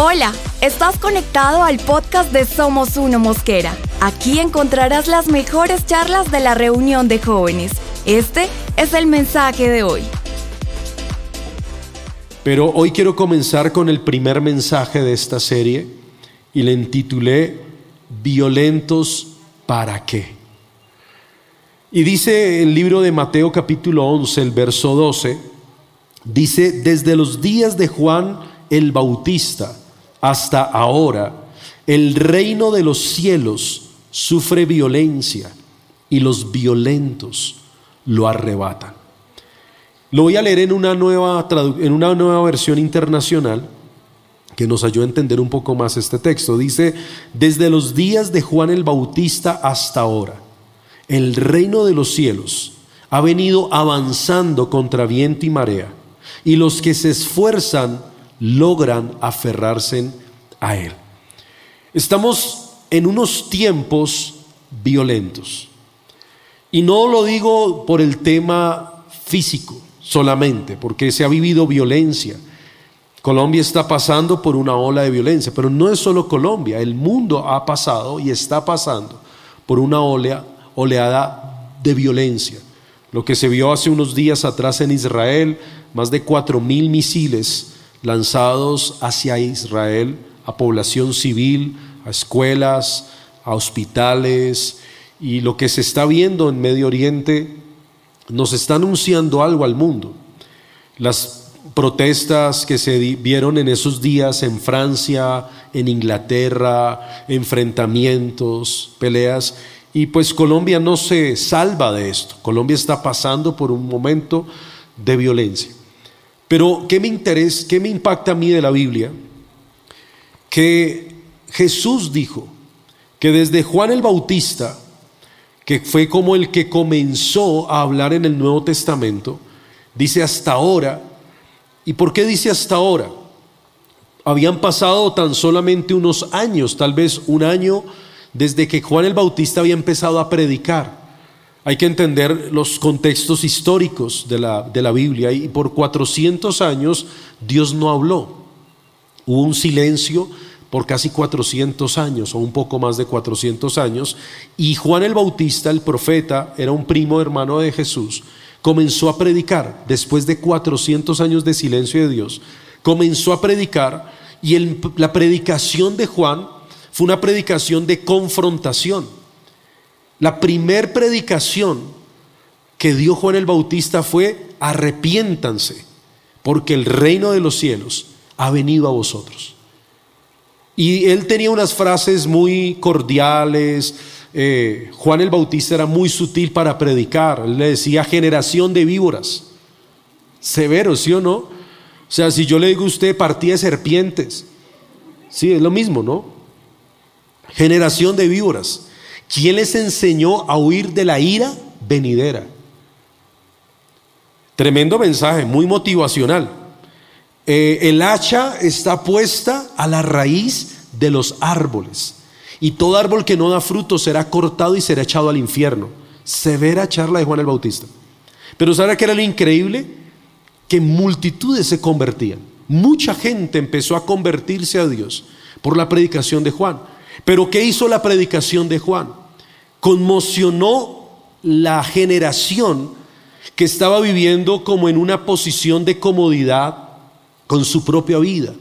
Hola, estás conectado al podcast de Somos Uno Mosquera. Aquí encontrarás las mejores charlas de la reunión de jóvenes. Este es el mensaje de hoy. Pero hoy quiero comenzar con el primer mensaje de esta serie y le intitulé Violentos para qué. Y dice el libro de Mateo capítulo 11, el verso 12, dice, desde los días de Juan el Bautista, hasta ahora, el reino de los cielos sufre violencia y los violentos lo arrebatan. Lo voy a leer en una nueva, en una nueva versión internacional que nos ayuda a entender un poco más este texto. Dice, desde los días de Juan el Bautista hasta ahora, el reino de los cielos ha venido avanzando contra viento y marea, y los que se esfuerzan logran aferrarse a Él. Estamos en unos tiempos violentos. Y no lo digo por el tema físico solamente, porque se ha vivido violencia. Colombia está pasando por una ola de violencia, pero no es solo Colombia, el mundo ha pasado y está pasando por una oleada de violencia. Lo que se vio hace unos días atrás en Israel, más de cuatro mil misiles lanzados hacia Israel, a población civil, a escuelas, a hospitales, y lo que se está viendo en Medio Oriente nos está anunciando algo al mundo. Las protestas que se vieron en esos días en Francia, en Inglaterra, enfrentamientos, peleas, y pues Colombia no se salva de esto. Colombia está pasando por un momento de violencia. Pero, ¿qué me interesa, qué me impacta a mí de la Biblia? Que Jesús dijo que desde Juan el Bautista, que fue como el que comenzó a hablar en el Nuevo Testamento, dice hasta ahora. ¿Y por qué dice hasta ahora? Habían pasado tan solamente unos años, tal vez un año, desde que Juan el Bautista había empezado a predicar. Hay que entender los contextos históricos de la, de la Biblia y por 400 años Dios no habló. Hubo un silencio por casi 400 años o un poco más de 400 años y Juan el Bautista, el profeta, era un primo hermano de Jesús, comenzó a predicar después de 400 años de silencio de Dios, comenzó a predicar y la predicación de Juan fue una predicación de confrontación. La primer predicación que dio Juan el Bautista fue arrepiéntanse, porque el reino de los cielos ha venido a vosotros. Y él tenía unas frases muy cordiales. Eh, Juan el Bautista era muy sutil para predicar. Él le decía generación de víboras. Severo, ¿sí o no? O sea, si yo le digo a usted partía de serpientes, sí, es lo mismo, ¿no? Generación de víboras. ¿Quién les enseñó a huir de la ira venidera? Tremendo mensaje, muy motivacional. Eh, el hacha está puesta a la raíz de los árboles. Y todo árbol que no da fruto será cortado y será echado al infierno. Severa charla de Juan el Bautista. Pero ¿sabe qué era lo increíble? Que multitudes se convertían. Mucha gente empezó a convertirse a Dios por la predicación de Juan. Pero ¿qué hizo la predicación de Juan? Conmocionó la generación que estaba viviendo como en una posición de comodidad con su propia vida,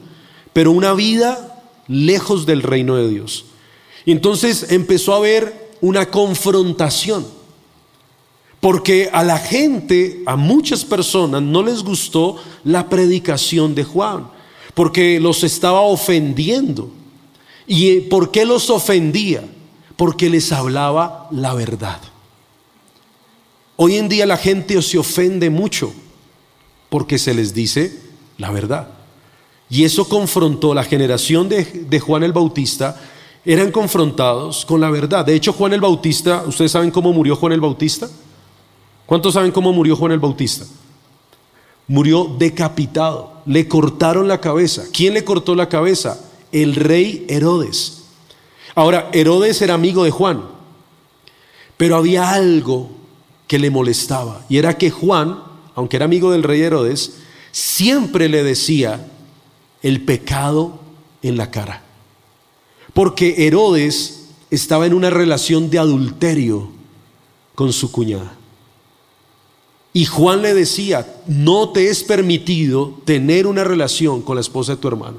pero una vida lejos del reino de Dios. Y entonces empezó a haber una confrontación, porque a la gente, a muchas personas, no les gustó la predicación de Juan, porque los estaba ofendiendo. ¿Y por qué los ofendía? Porque les hablaba la verdad. Hoy en día la gente se ofende mucho porque se les dice la verdad. Y eso confrontó la generación de, de, Juan el Bautista, eran confrontados con la verdad. De hecho, Juan el Bautista, ¿ustedes saben cómo murió Juan el Bautista? ¿Cuántos saben cómo murió Juan el Bautista? Murió decapitado, le cortaron la cabeza. ¿Quién le cortó la cabeza? El rey Herodes. Ahora, Herodes era amigo de Juan, pero había algo que le molestaba, y era que Juan, aunque era amigo del rey Herodes, siempre le decía el pecado en la cara. Porque Herodes estaba en una relación de adulterio con su cuñada. Y Juan le decía, no te es permitido tener una relación con la esposa de tu hermano.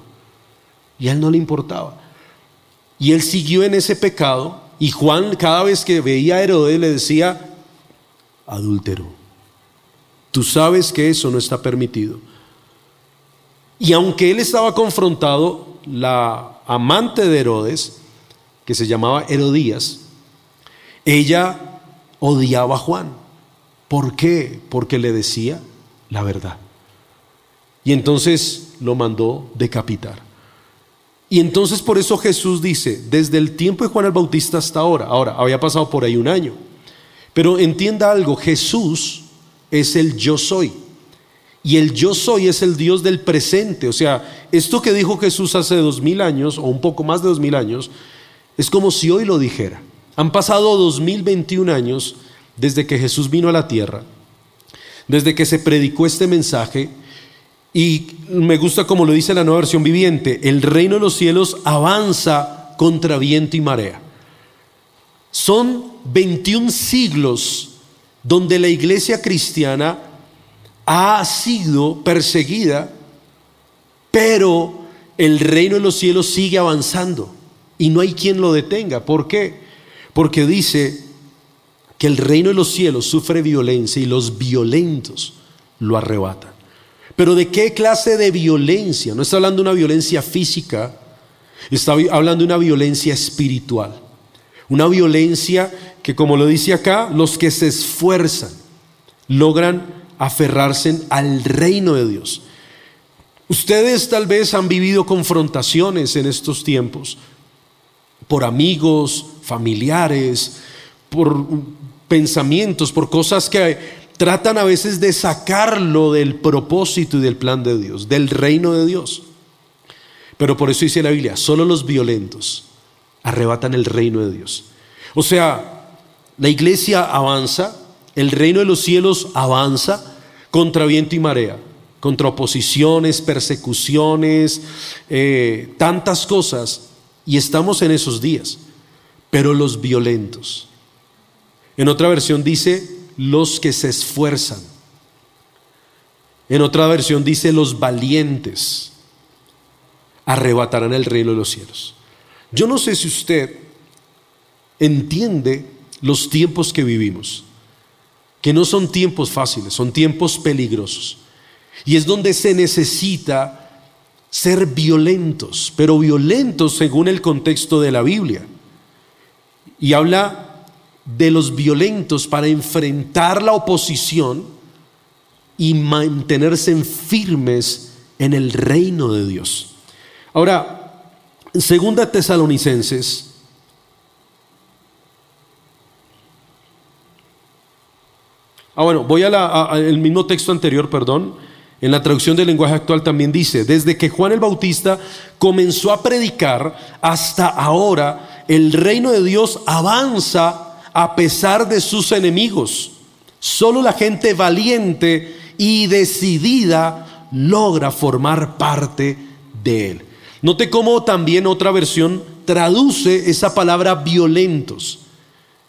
Y a él no le importaba. Y él siguió en ese pecado. Y Juan cada vez que veía a Herodes le decía, adúltero. Tú sabes que eso no está permitido. Y aunque él estaba confrontado, la amante de Herodes, que se llamaba Herodías, ella odiaba a Juan. ¿Por qué? Porque le decía la verdad. Y entonces lo mandó decapitar. Y entonces por eso Jesús dice, desde el tiempo de Juan el Bautista hasta ahora, ahora había pasado por ahí un año, pero entienda algo, Jesús es el yo soy. Y el yo soy es el Dios del presente. O sea, esto que dijo Jesús hace dos mil años, o un poco más de dos mil años, es como si hoy lo dijera. Han pasado dos mil veintiún años desde que Jesús vino a la tierra, desde que se predicó este mensaje, y me gusta como lo dice la nueva versión viviente, el reino de los cielos avanza contra viento y marea. Son 21 siglos donde la iglesia cristiana ha sido perseguida, pero el reino de los cielos sigue avanzando y no hay quien lo detenga. ¿Por qué? Porque dice que el reino de los cielos sufre violencia y los violentos lo arrebatan. Pero ¿de qué clase de violencia? No está hablando de una violencia física, está hablando de una violencia espiritual. Una violencia que, como lo dice acá, los que se esfuerzan logran aferrarse al reino de Dios. Ustedes tal vez han vivido confrontaciones en estos tiempos por amigos, familiares, por pensamientos, por cosas que tratan a veces de sacarlo del propósito y del plan de Dios, del reino de Dios. Pero por eso dice la Biblia, solo los violentos arrebatan el reino de Dios. O sea, la iglesia avanza, el reino de los cielos avanza contra viento y marea, contra oposiciones, persecuciones, eh, tantas cosas, y estamos en esos días. Pero los violentos, en otra versión dice los que se esfuerzan. En otra versión dice los valientes arrebatarán el reino de los cielos. Yo no sé si usted entiende los tiempos que vivimos, que no son tiempos fáciles, son tiempos peligrosos. Y es donde se necesita ser violentos, pero violentos según el contexto de la Biblia. Y habla de los violentos para enfrentar la oposición y mantenerse firmes en el reino de Dios. Ahora, segunda Tesalonicenses Ah, bueno, voy al mismo texto anterior, perdón. En la traducción del lenguaje actual también dice, desde que Juan el Bautista comenzó a predicar hasta ahora, el reino de Dios avanza a pesar de sus enemigos. Solo la gente valiente y decidida logra formar parte de él. Note cómo también otra versión traduce esa palabra violentos.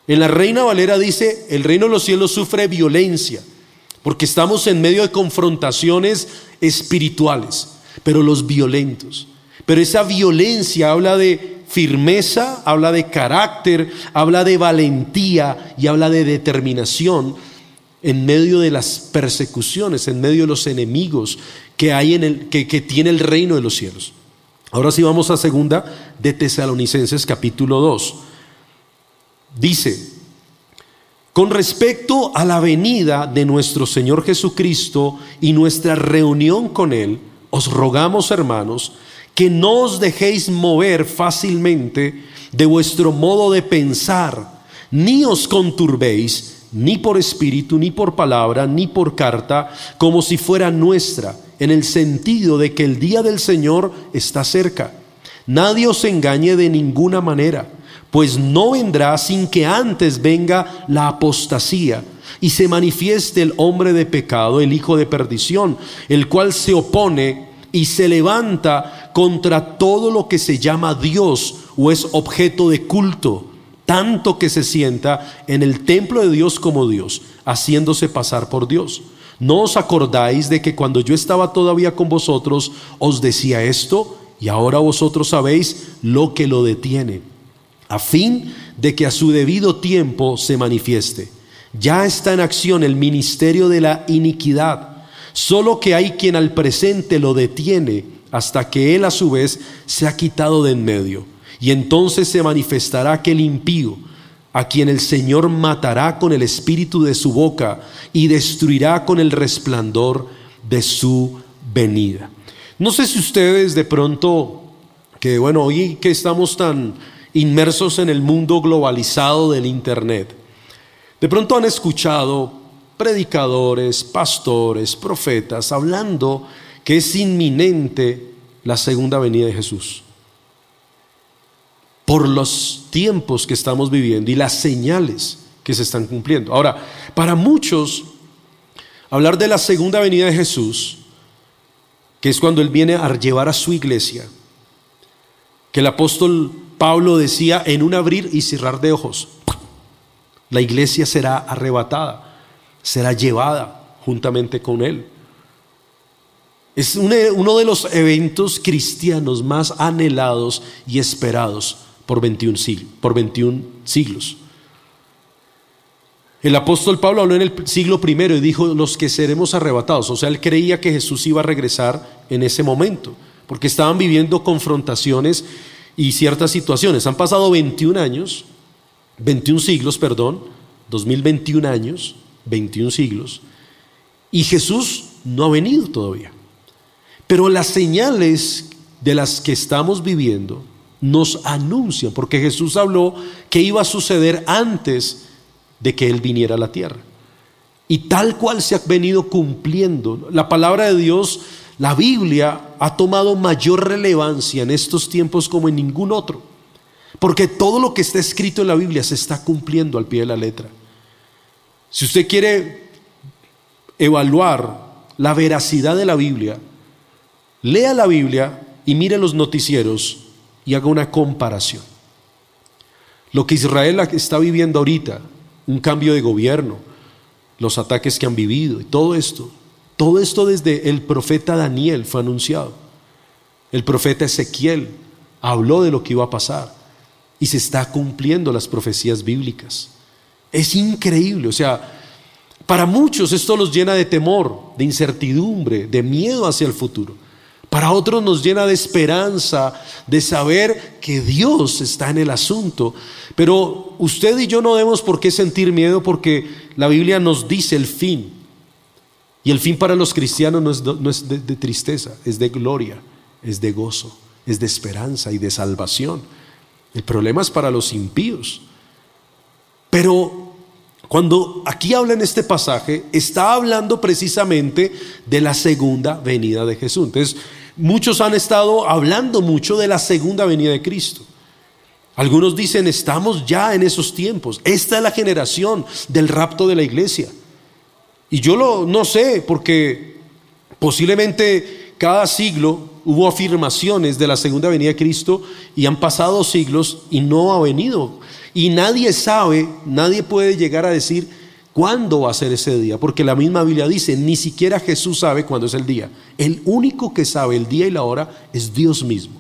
En la Reina Valera dice, el reino de los cielos sufre violencia, porque estamos en medio de confrontaciones espirituales, pero los violentos. Pero esa violencia habla de firmeza, habla de carácter, habla de valentía y habla de determinación en medio de las persecuciones, en medio de los enemigos que hay en el que, tiene el reino de los cielos. Ahora sí vamos a segunda de Tesalonicenses capítulo 2. Dice, con respecto a la venida de nuestro Señor Jesucristo y nuestra reunión con Él, os rogamos, hermanos, que no os dejéis mover fácilmente de vuestro modo de pensar, ni os conturbéis, ni por espíritu, ni por palabra, ni por carta, como si fuera nuestra, en el sentido de que el día del Señor está cerca. Nadie os engañe de ninguna manera, pues no vendrá sin que antes venga la apostasía y se manifieste el hombre de pecado, el hijo de perdición, el cual se opone y se levanta contra todo lo que se llama Dios o es objeto de culto, tanto que se sienta en el templo de Dios como Dios, haciéndose pasar por Dios. ¿No os acordáis de que cuando yo estaba todavía con vosotros os decía esto? Y ahora vosotros sabéis lo que lo detiene, a fin de que a su debido tiempo se manifieste. Ya está en acción el ministerio de la iniquidad, solo que hay quien al presente lo detiene hasta que él a su vez se ha quitado de en medio. Y entonces se manifestará aquel impío, a quien el Señor matará con el espíritu de su boca y destruirá con el resplandor de su venida. No sé si ustedes de pronto, que bueno, hoy que estamos tan inmersos en el mundo globalizado del Internet, de pronto han escuchado predicadores, pastores, profetas hablando que es inminente la segunda venida de Jesús. Por los tiempos que estamos viviendo y las señales que se están cumpliendo. Ahora, para muchos, hablar de la segunda venida de Jesús que es cuando Él viene a llevar a su iglesia, que el apóstol Pablo decía en un abrir y cerrar de ojos, la iglesia será arrebatada, será llevada juntamente con Él. Es uno de los eventos cristianos más anhelados y esperados por 21, por 21 siglos. El apóstol Pablo habló en el siglo I y dijo los que seremos arrebatados. O sea, él creía que Jesús iba a regresar en ese momento, porque estaban viviendo confrontaciones y ciertas situaciones. Han pasado 21 años, 21 siglos, perdón, 2021 años, 21 siglos, y Jesús no ha venido todavía. Pero las señales de las que estamos viviendo nos anuncian, porque Jesús habló que iba a suceder antes de que Él viniera a la tierra. Y tal cual se ha venido cumpliendo. La palabra de Dios, la Biblia, ha tomado mayor relevancia en estos tiempos como en ningún otro. Porque todo lo que está escrito en la Biblia se está cumpliendo al pie de la letra. Si usted quiere evaluar la veracidad de la Biblia, lea la Biblia y mire los noticieros y haga una comparación. Lo que Israel está viviendo ahorita un cambio de gobierno, los ataques que han vivido y todo esto. Todo esto desde el profeta Daniel fue anunciado. El profeta Ezequiel habló de lo que iba a pasar y se está cumpliendo las profecías bíblicas. Es increíble, o sea, para muchos esto los llena de temor, de incertidumbre, de miedo hacia el futuro. Para otros nos llena de esperanza, de saber que Dios está en el asunto. Pero usted y yo no debemos por qué sentir miedo porque la Biblia nos dice el fin. Y el fin para los cristianos no es, de, de tristeza, es de gloria, es de gozo, es de esperanza y de salvación. El problema es para los impíos. Pero cuando aquí habla en este pasaje, está hablando precisamente de la segunda venida de Jesús. Entonces, Muchos han estado hablando mucho de la segunda venida de Cristo. Algunos dicen, estamos ya en esos tiempos. Esta es la generación del rapto de la iglesia. Y yo lo no sé, porque posiblemente cada siglo hubo afirmaciones de la segunda venida de Cristo y han pasado siglos y no ha venido. Y nadie sabe, nadie puede llegar a decir ¿Cuándo va a ser ese día? Porque la misma Biblia dice, ni siquiera Jesús sabe cuándo es el día. El único que sabe el día y la hora es Dios mismo.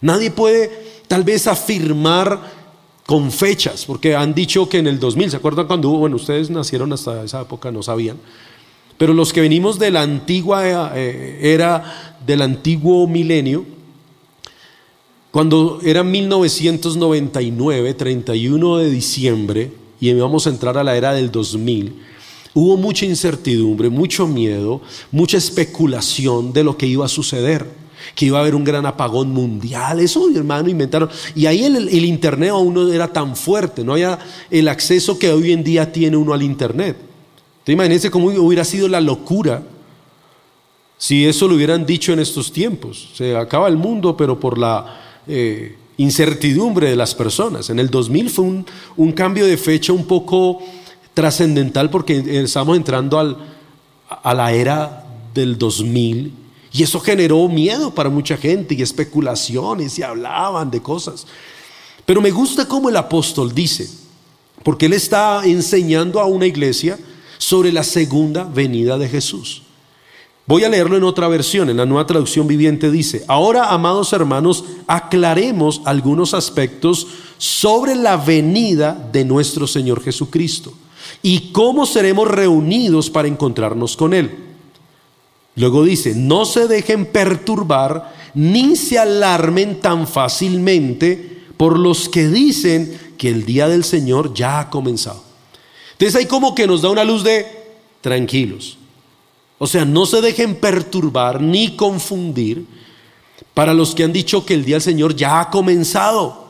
Nadie puede tal vez afirmar con fechas, porque han dicho que en el 2000, ¿se acuerdan cuando hubo? Bueno, ustedes nacieron hasta esa época, no sabían. Pero los que venimos de la antigua eh, era, del antiguo milenio, cuando era 1999, 31 de diciembre, y vamos a entrar a la era del 2000, hubo mucha incertidumbre, mucho miedo, mucha especulación de lo que iba a suceder, que iba a haber un gran apagón mundial, eso hermano inventaron, y ahí el, internet aún no era tan fuerte, no había el acceso que hoy en día tiene uno al internet. ¿Te imaginas cómo hubiera sido la locura si eso lo hubieran dicho en estos tiempos? Se acaba el mundo, pero por la... Eh, incertidumbre de las personas. En el 2000 fue un, cambio de fecha un poco trascendental porque estamos entrando al, a la era del 2000 Y eso generó miedo para mucha gente y especulaciones y hablaban de cosas. Pero me gusta cómo el apóstol dice, porque él está enseñando a una iglesia sobre la segunda venida de Jesús. Voy a leerlo en otra versión, en la nueva traducción viviente dice, ahora amados hermanos, aclaremos algunos aspectos sobre la venida de nuestro Señor Jesucristo y cómo seremos reunidos para encontrarnos con Él. Luego dice, no se dejen perturbar ni se alarmen tan fácilmente por los que dicen que el día del Señor ya ha comenzado. Entonces ahí como que nos da una luz de tranquilos. O sea, no se dejen perturbar ni confundir para los que han dicho que el día del Señor ya ha comenzado.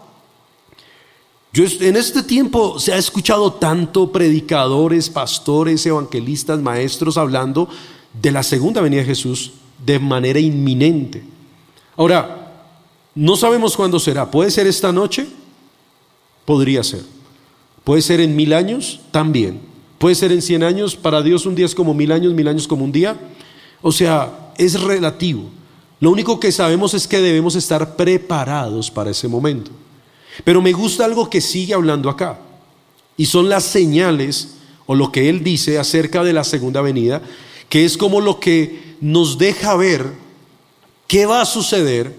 Yo, en este tiempo se ha escuchado tanto predicadores, pastores, evangelistas, maestros hablando de la segunda venida de Jesús de manera inminente. Ahora, no sabemos cuándo será. ¿Puede ser esta noche? Podría ser. ¿Puede ser en mil años? También. ¿Puede ser en cien años? Para Dios un día es como mil años, mil años como un día. O sea, es relativo. Lo único que sabemos es que debemos estar preparados para ese momento. Pero me gusta algo que sigue hablando acá. Y son las señales o lo que él dice acerca de la segunda venida, que es como lo que nos deja ver qué va a suceder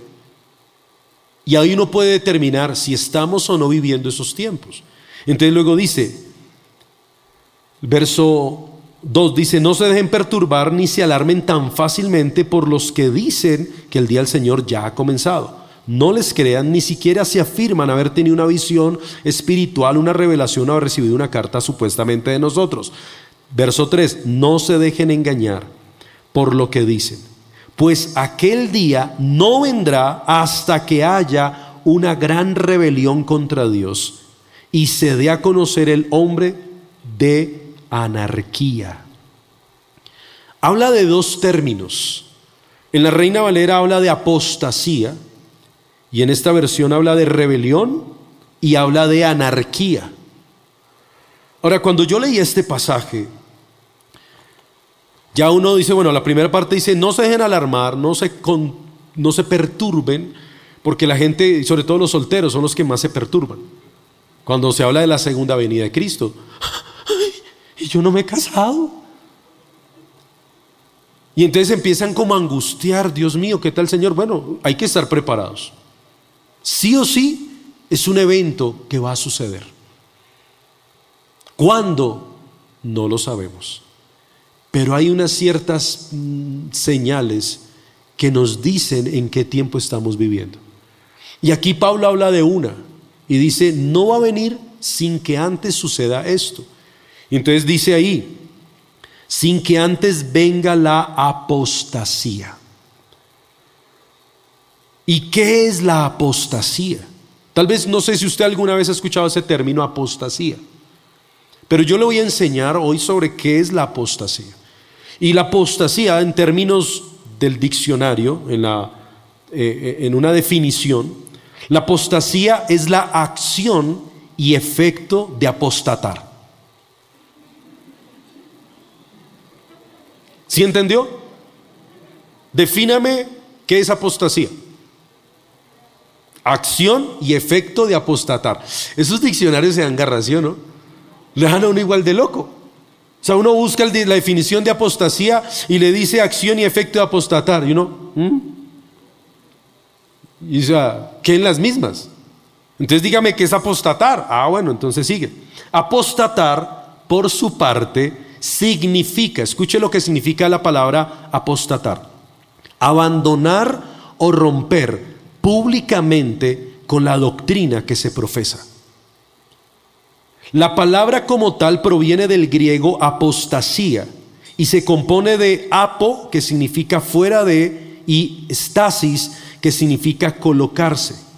y ahí uno puede determinar si estamos o no viviendo esos tiempos. Entonces luego dice, verso 2 dice, no se dejen perturbar ni se alarmen tan fácilmente por los que dicen que el día del Señor ya ha comenzado no les crean, ni siquiera se afirman haber tenido una visión espiritual, una revelación o haber recibido una carta supuestamente de nosotros. Verso 3, no se dejen engañar por lo que dicen, pues aquel día no vendrá hasta que haya una gran rebelión contra Dios y se dé a conocer el hombre de anarquía. Habla de dos términos. En la Reina Valera habla de apostasía, y en esta versión habla de rebelión y habla de anarquía. Ahora, cuando yo leí este pasaje, ya uno dice, bueno, la primera parte dice, no se dejen alarmar, no se, no se perturben, porque la gente, sobre todo los solteros, son los que más se perturban. Cuando se habla de la segunda venida de Cristo. y yo no me he casado. Y entonces empiezan como a angustiar, Dios mío, ¿qué tal Señor? Bueno, hay que estar preparados. Sí o sí es un evento que va a suceder. ¿Cuándo? No lo sabemos. Pero hay unas ciertas mm, señales que nos dicen en qué tiempo estamos viviendo. Y aquí Pablo habla de una y dice, no va a venir sin que antes suceda esto. Entonces dice ahí, sin que antes venga la apostasía. ¿Y qué es la apostasía? Tal vez no sé si usted alguna vez ha escuchado ese término apostasía, pero yo le voy a enseñar hoy sobre qué es la apostasía. Y la apostasía en términos del diccionario, en, la, eh, en una definición, la apostasía es la acción y efecto de apostatar. ¿Sí entendió? Defíname qué es apostasía. Acción y efecto de apostatar. Esos diccionarios se dan garración, ¿no? Le dan a uno igual de loco. O sea, uno busca la definición de apostasía y le dice acción y efecto de apostatar. Y uno, ¿Mm? Y o sea, ¿qué en las mismas? Entonces dígame qué es apostatar. Ah, bueno, entonces sigue. Apostatar, por su parte, significa, escuche lo que significa la palabra apostatar. Abandonar o romper públicamente con la doctrina que se profesa. La palabra como tal proviene del griego apostasía y se compone de apo, que significa fuera de, y stasis, que significa colocarse.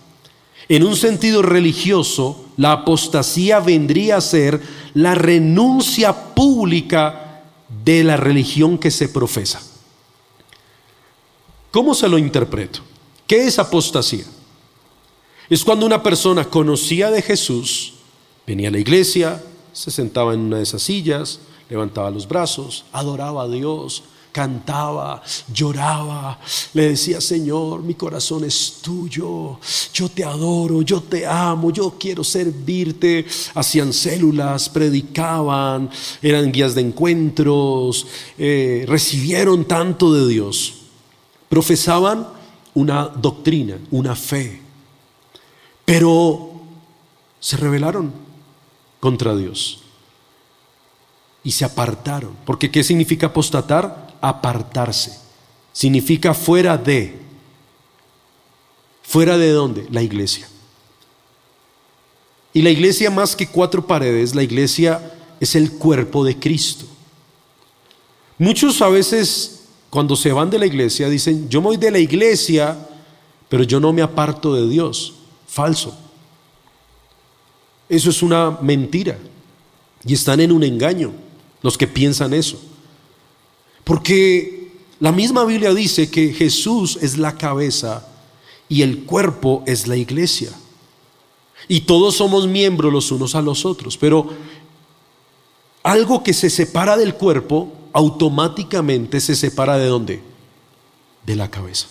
En un sentido religioso, la apostasía vendría a ser la renuncia pública de la religión que se profesa. ¿Cómo se lo interpreto? ¿Qué es apostasía? Es cuando una persona conocía de Jesús, venía a la iglesia, se sentaba en una de esas sillas, levantaba los brazos, adoraba a Dios, cantaba, lloraba, le decía, Señor, mi corazón es tuyo, yo te adoro, yo te amo, yo quiero servirte. Hacían células, predicaban, eran guías de encuentros, eh, recibieron tanto de Dios, profesaban una doctrina, una fe, pero se rebelaron contra Dios y se apartaron. Porque ¿qué significa apostatar? Apartarse. Significa fuera de. ¿Fuera de dónde? La iglesia. Y la iglesia más que cuatro paredes, la iglesia es el cuerpo de Cristo. Muchos a veces cuando se van de la iglesia dicen, yo voy de la iglesia, pero yo no me aparto de Dios. Falso. Eso es una mentira. Y están en un engaño los que piensan eso. Porque la misma Biblia dice que Jesús es la cabeza y el cuerpo es la iglesia. Y todos somos miembros los unos a los otros. Pero algo que se separa del cuerpo automáticamente se separa de dónde? De la cabeza.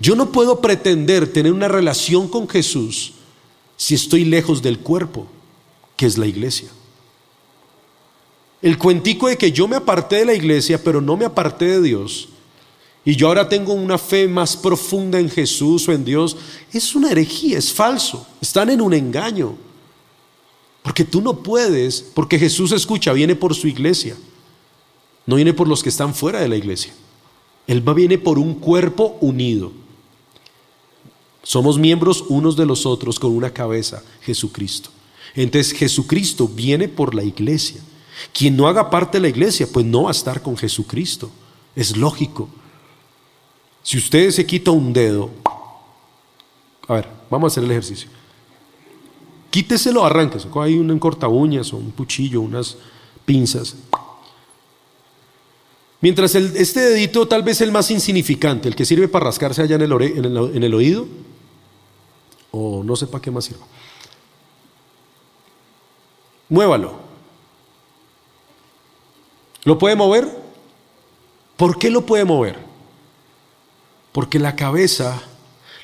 Yo no puedo pretender tener una relación con Jesús si estoy lejos del cuerpo, que es la iglesia. El cuentico de que yo me aparté de la iglesia, pero no me aparté de Dios, y yo ahora tengo una fe más profunda en Jesús o en Dios, es una herejía, es falso. Están en un engaño. Porque tú no puedes, porque Jesús escucha, viene por su iglesia, no viene por los que están fuera de la iglesia. Él va, viene por un cuerpo unido. Somos miembros unos de los otros con una cabeza, Jesucristo. Entonces Jesucristo viene por la iglesia. Quien no haga parte de la iglesia, pues no va a estar con Jesucristo. Es lógico. Si usted se quita un dedo, a ver, vamos a hacer el ejercicio. Quíteselo, arránquese. Hay un corta uñas o un cuchillo, unas pinzas. Mientras este dedito, tal vez el más insignificante, el que sirve para rascarse allá en el, en el oído, o no sé para qué más sirva. Muévalo. ¿Lo puede mover? ¿Por qué lo puede mover? Porque la cabeza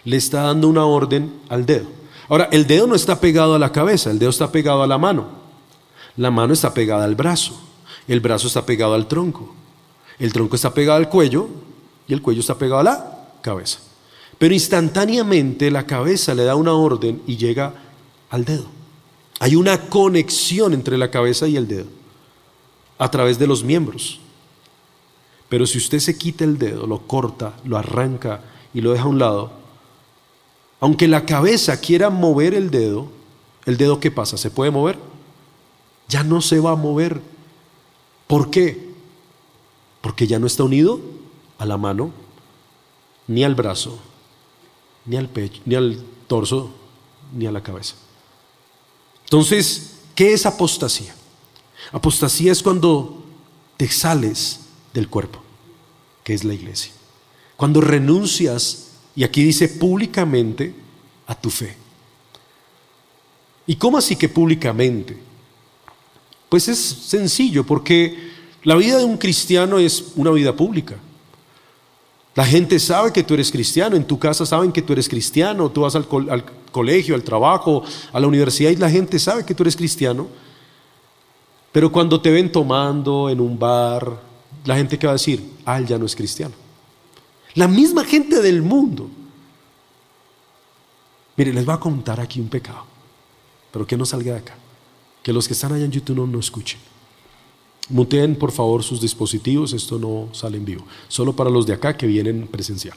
le está dando una orden al dedo. Ahora, el dedo no está pegado a la cabeza, el dedo está pegado a la mano. La mano está pegada al brazo, el brazo está pegado al tronco, el tronco está pegado al cuello y el cuello está pegado a la cabeza. Pero instantáneamente la cabeza le da una orden y llega al dedo. Hay una conexión entre la cabeza y el dedo a través de los miembros. Pero si usted se quita el dedo, lo corta, lo arranca y lo deja a un lado, aunque la cabeza quiera mover el dedo, ¿el dedo qué pasa? ¿Se puede mover? Ya no se va a mover. ¿Por qué? Porque ya no está unido a la mano, ni al brazo, ni al pecho, ni al torso, ni a la cabeza. Entonces, ¿qué es apostasía? Apostasía es cuando te sales del cuerpo, que es la iglesia. Cuando renuncias, y aquí dice públicamente, a tu fe. ¿Y cómo así que públicamente? Pues es sencillo, porque la vida de un cristiano es una vida pública. La gente sabe que tú eres cristiano, en tu casa saben que tú eres cristiano, tú vas al, al colegio, al trabajo, a la universidad y la gente sabe que tú eres cristiano. Pero cuando te ven tomando en un bar, la gente que va a decir, ah, él ya no es cristiano. La misma gente del mundo. Mire, les voy a contar aquí un pecado, pero que no salga de acá. Que los que están allá en YouTube no, no escuchen. Muteen por favor sus dispositivos, esto no sale en vivo. Solo para los de acá que vienen presencial.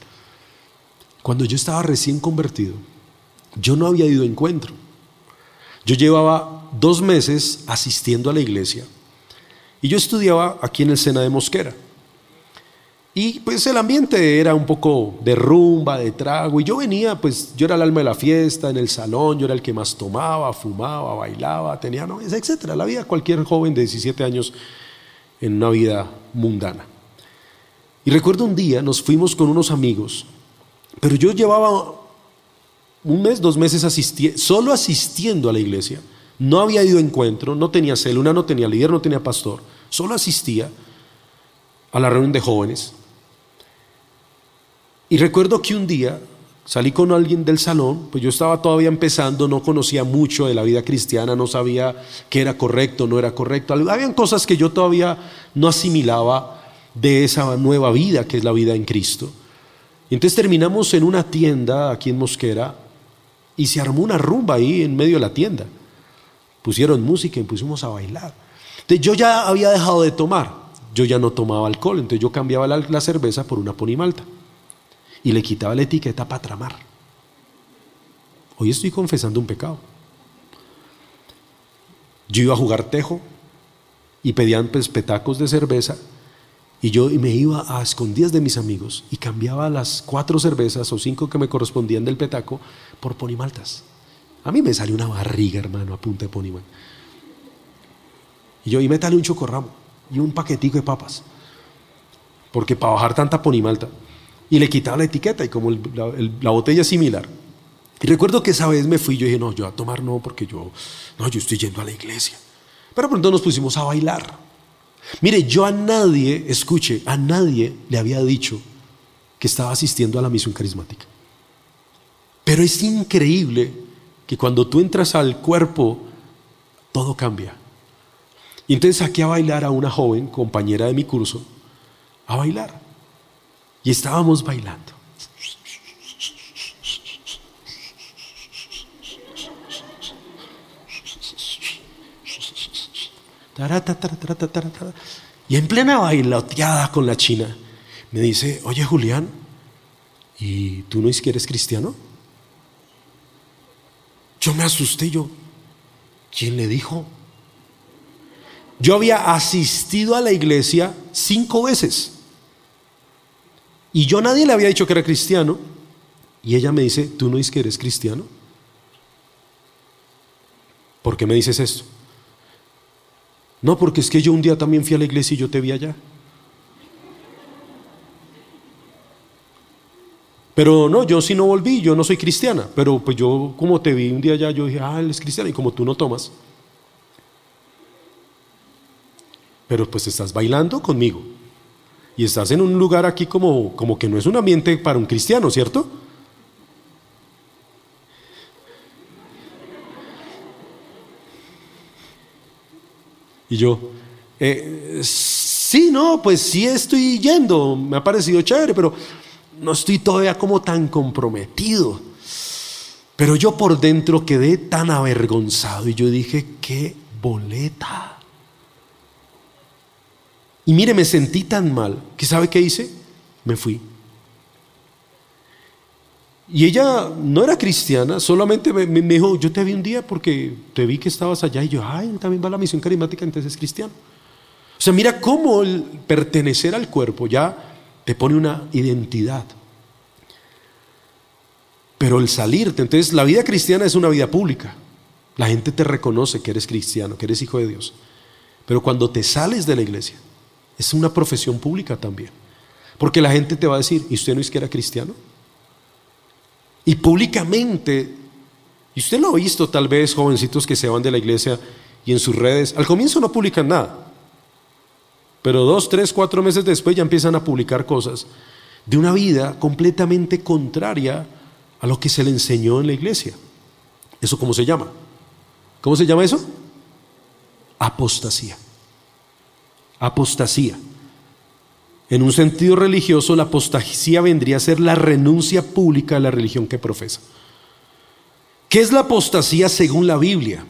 Cuando yo estaba recién convertido, yo no había ido a encuentro. Yo llevaba dos meses asistiendo a la iglesia y yo estudiaba aquí en el Sena de Mosquera. Y pues el ambiente era un poco de rumba, de trago, y yo venía, pues yo era el alma de la fiesta, en el salón, yo era el que más tomaba, fumaba, bailaba, tenía novias, etcétera. La vida cualquier joven de 17 años en una vida mundana. Y recuerdo un día, nos fuimos con unos amigos, pero yo llevaba un mes, dos meses asistí, solo asistiendo a la iglesia. No había ido a encuentro, no tenía célula, no tenía líder, no tenía pastor, solo asistía. a la reunión de jóvenes. Y recuerdo que un día salí con alguien del salón, pues yo estaba todavía empezando, no conocía mucho de la vida cristiana, no sabía qué era correcto, no era correcto. Habían cosas que yo todavía no asimilaba de esa nueva vida que es la vida en Cristo. Y entonces terminamos en una tienda aquí en Mosquera y se armó una rumba ahí en medio de la tienda. Pusieron música y pusimos a bailar. Entonces yo ya había dejado de tomar, yo ya no tomaba alcohol, entonces yo cambiaba la, cerveza por una ponimalta y le quitaba la etiqueta para tramar. Hoy estoy confesando un pecado. Yo iba a jugar tejo y pedían pues, petacos de cerveza y yo me iba a escondidas de mis amigos y cambiaba las cuatro cervezas o cinco que me correspondían del petaco por ponimaltas. A mí me salió una barriga, hermano, a punta de ponimal. Y yo, y métale un chocorramo y un paquetico de papas. Porque para bajar tanta ponimalta. Y le quitaba la etiqueta y como la, botella similar. Y recuerdo que esa vez me fui, yo dije, no, yo a tomar no, porque yo, no, yo estoy yendo a la iglesia. Pero pronto nos pusimos a bailar. Mire, yo a nadie, escuche, a nadie le había dicho que estaba asistiendo a la misión carismática. Pero es increíble que cuando tú entras al cuerpo, todo cambia. Y entonces saqué a bailar a una joven, compañera de mi curso, a bailar. Y estábamos bailando. Y en plena bailoteada con la china, me dice, oye Julián, ¿y tú no es que eres cristiano? Yo me asusté, yo, ¿quién le dijo? Yo había asistido a la iglesia cinco veces. Y yo nadie le había dicho que era cristiano. Y ella me dice, ¿tú no es que eres cristiano? ¿Por qué me dices esto? No, porque es que yo un día también fui a la iglesia y yo te vi allá. Pero no, yo sí no volví, yo no soy cristiana, pero pues yo como te vi un día allá, yo dije, ah, él es cristiano y como tú no tomas. Pero pues estás bailando conmigo y estás en un lugar aquí como, como que no es un ambiente para un cristiano, ¿cierto? Y yo, eh, sí, no, pues sí estoy yendo, me ha parecido chévere, pero no estoy todavía como tan comprometido. Pero yo por dentro quedé tan avergonzado y yo dije, qué boleta. Y mire, me sentí tan mal que ¿sabe qué hice? Me fui. Y ella no era cristiana, solamente me, dijo, yo te vi un día porque te vi que estabas allá y yo, ay, también va a la misión carismática, entonces es cristiano. O sea, mira cómo el pertenecer al cuerpo ya te pone una identidad. Pero el salirte, entonces la vida cristiana es una vida pública. La gente te reconoce que eres cristiano, que eres hijo de Dios. Pero cuando te sales de la iglesia, es una profesión pública también. Porque la gente te va a decir, ¿y usted no es que era cristiano? Y públicamente, y usted lo ha visto tal vez, jovencitos que se van de la iglesia y en sus redes, al comienzo no publican nada, pero dos, tres, cuatro meses después ya empiezan a publicar cosas de una vida completamente contraria a lo que se le enseñó en la iglesia. ¿Eso cómo se llama? ¿Cómo se llama eso? Apostasía. Apostasía. En un sentido religioso, la apostasía vendría a ser la renuncia pública a la religión que profesa. ¿Qué es la apostasía según la Biblia?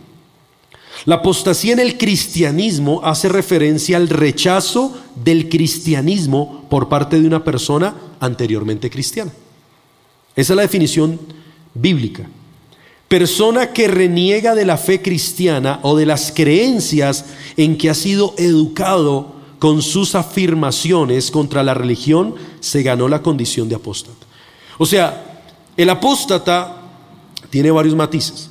La apostasía en el cristianismo hace referencia al rechazo del cristianismo por parte de una persona anteriormente cristiana. Esa es la definición bíblica. Persona que reniega de la fe cristiana o de las creencias en que ha sido educado con sus afirmaciones contra la religión, se ganó la condición de apóstata. O sea, el apóstata tiene varios matices.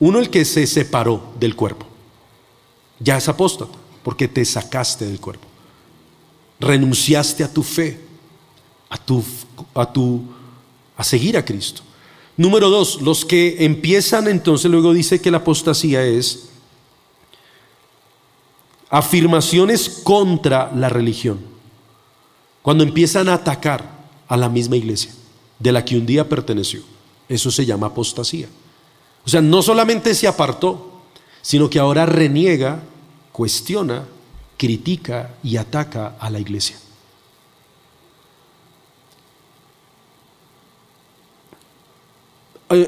Uno, el que se separó del cuerpo. Ya es apóstata, porque te sacaste del cuerpo. Renunciaste a tu fe, a tu, a tu, a seguir a Cristo. Número dos, los que empiezan entonces, luego dice que la apostasía es afirmaciones contra la religión. Cuando empiezan a atacar a la misma iglesia de la que un día perteneció. Eso se llama apostasía. O sea, no solamente se apartó, sino que ahora reniega, cuestiona, critica y ataca a la iglesia.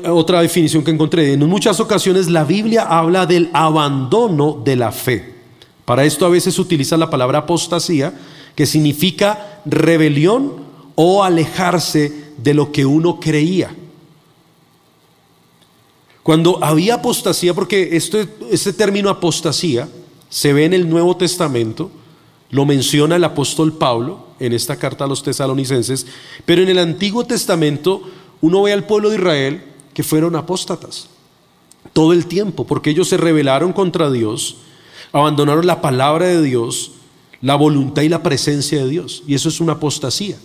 Otra definición que encontré. En muchas ocasiones la Biblia habla del abandono de la fe. Para esto a veces se utiliza la palabra apostasía, que significa rebelión o alejarse de lo que uno creía. Cuando había apostasía, porque este, este término apostasía se ve en el Nuevo Testamento, lo menciona el apóstol Pablo en esta carta a los tesalonicenses, pero en el Antiguo Testamento uno ve al pueblo de Israel que fueron apóstatas todo el tiempo, porque ellos se rebelaron contra Dios, abandonaron la palabra de Dios, la voluntad y la presencia de Dios, y eso es una apostasía.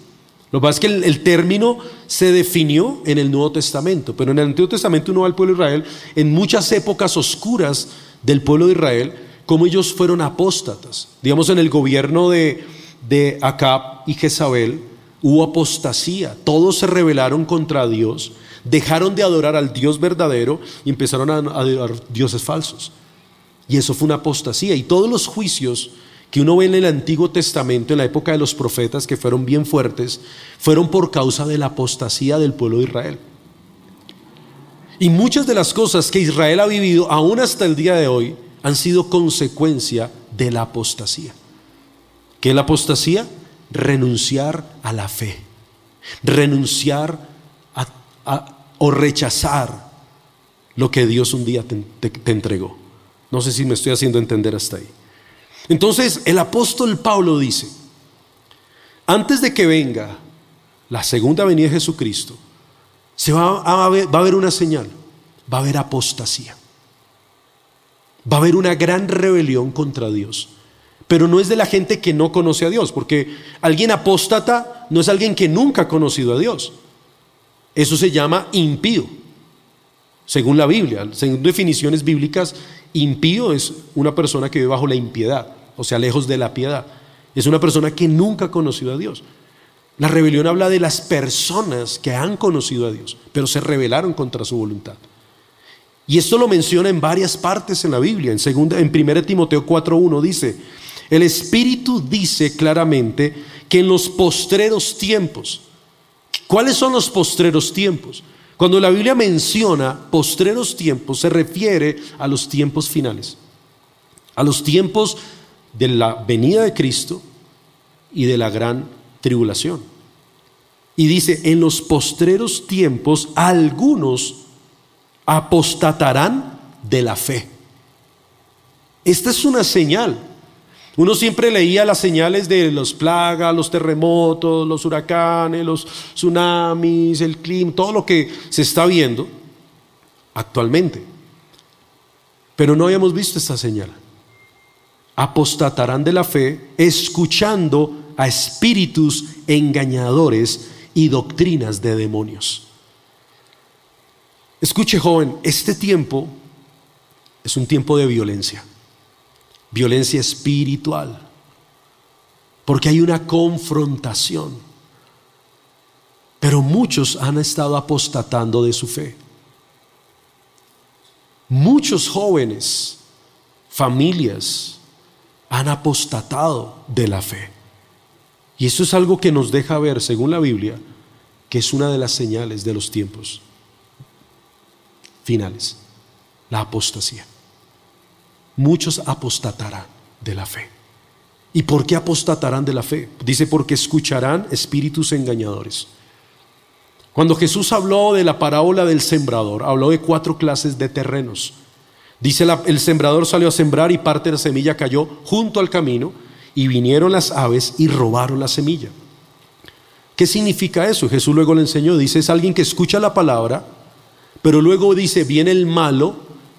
Lo que pasa es que el, término se definió en el Nuevo Testamento, pero en el Antiguo Testamento uno va al pueblo de Israel en muchas épocas oscuras del pueblo de Israel, como ellos fueron apóstatas. Digamos, en el gobierno de, de Acab y Jezabel hubo apostasía, todos se rebelaron contra Dios dejaron de adorar al Dios verdadero y empezaron a adorar dioses falsos. Y eso fue una apostasía. Y todos los juicios que uno ve en el Antiguo Testamento, en la época de los profetas, que fueron bien fuertes, fueron por causa de la apostasía del pueblo de Israel. Y muchas de las cosas que Israel ha vivido, aún hasta el día de hoy, han sido consecuencia de la apostasía. ¿Qué es la apostasía? Renunciar a la fe, renunciar a, o rechazar lo que Dios un día te, entregó. No sé si me estoy haciendo entender hasta ahí. Entonces el apóstol Pablo dice, antes de que venga la segunda venida de Jesucristo, se va a, va a haber una señal, va a haber apostasía, va a haber una gran rebelión contra Dios. Pero no es de la gente que no conoce a Dios, porque alguien apóstata no es alguien que nunca ha conocido a Dios. Eso se llama impío, según la Biblia. Según definiciones bíblicas, impío es una persona que vive bajo la impiedad, o sea, lejos de la piedad. Es una persona que nunca ha conocido a Dios. La rebelión habla de las personas que han conocido a Dios, pero se rebelaron contra su voluntad. Y esto lo menciona en varias partes en la Biblia. En, segunda, en 1 Timoteo 4.1 dice, el Espíritu dice claramente que en los postreros tiempos, ¿Cuáles son los postreros tiempos? Cuando la Biblia menciona postreros tiempos, se refiere a los tiempos finales, a los tiempos de la venida de Cristo y de la gran tribulación. Y dice, en los postreros tiempos algunos apostatarán de la fe. Esta es una señal uno siempre leía las señales de los plagas, los terremotos, los huracanes, los tsunamis, el clima, todo lo que se está viendo actualmente. Pero no habíamos visto esta señal. Apostatarán de la fe escuchando a espíritus engañadores y doctrinas de demonios. Escuche joven, este tiempo es un tiempo de violencia violencia espiritual, porque hay una confrontación. Pero muchos han estado apostatando de su fe. Muchos jóvenes, familias, han apostatado de la fe. Y eso es algo que nos deja ver, según la Biblia, que es una de las señales de los tiempos finales, la apostasía muchos apostatarán de la fe. ¿Y por qué apostatarán de la fe? Dice, porque escucharán espíritus engañadores. Cuando Jesús habló de la parábola del sembrador, habló de cuatro clases de terrenos. Dice, el sembrador salió a sembrar y parte de la semilla cayó junto al camino y vinieron las aves y robaron la semilla. ¿Qué significa eso? Jesús luego le enseñó, dice, es alguien que escucha la palabra, pero luego dice, viene el malo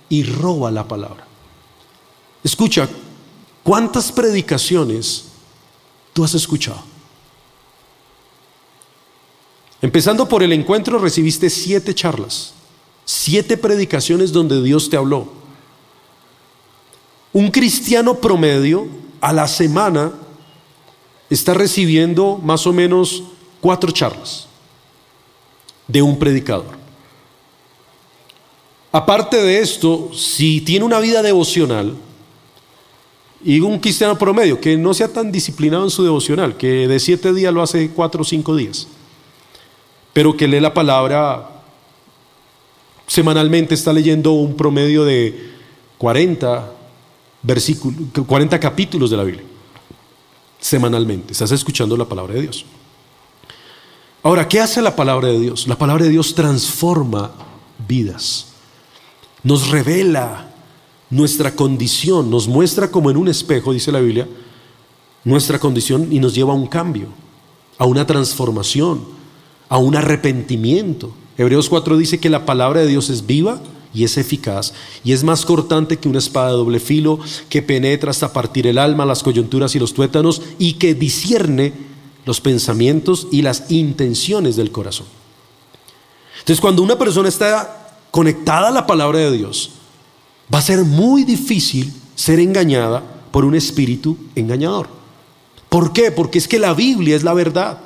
y roba la palabra. Escucha, ¿cuántas predicaciones tú has escuchado? Empezando por el encuentro recibiste siete charlas, siete predicaciones donde Dios te habló. Un cristiano promedio a la semana está recibiendo más o menos cuatro charlas de un predicador. Aparte de esto, si tiene una vida devocional y un cristiano promedio que no sea tan disciplinado en su devocional, que de siete días lo hace cuatro o cinco días, pero que lee la palabra semanalmente, está leyendo un promedio de 40 versículos, 40 capítulos de la Biblia, semanalmente, estás escuchando la palabra de Dios. Ahora, ¿qué hace la palabra de Dios? La palabra de Dios transforma vidas, nos revela nuestra condición, nos muestra como en un espejo, dice la Biblia, nuestra condición y nos lleva a un cambio, a una transformación, a un arrepentimiento. Hebreos 4 dice que la palabra de Dios es viva y es eficaz y es más cortante que una espada de doble filo que penetra hasta partir el alma, las coyunturas y los tuétanos y que discierne los pensamientos y las intenciones del corazón. Entonces, cuando una persona está conectada a la palabra de Dios, va a ser muy difícil ser engañada por un espíritu engañador. ¿Por qué? Porque es que la Biblia es la verdad.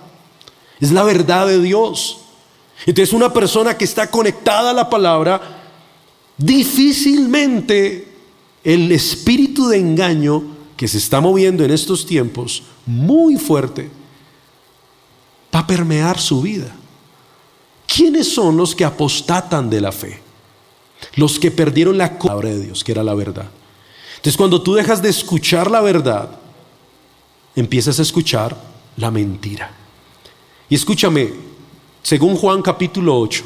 Es la verdad de Dios. Entonces una persona que está conectada a la palabra, difícilmente el espíritu de engaño que se está moviendo en estos tiempos, muy fuerte, va a permear su vida. ¿Quiénes son los que apostatan de la fe? Los que perdieron la palabra de Dios, que era la verdad. Entonces cuando tú dejas de escuchar la verdad, empiezas a escuchar la mentira. Y escúchame, según Juan capítulo 8,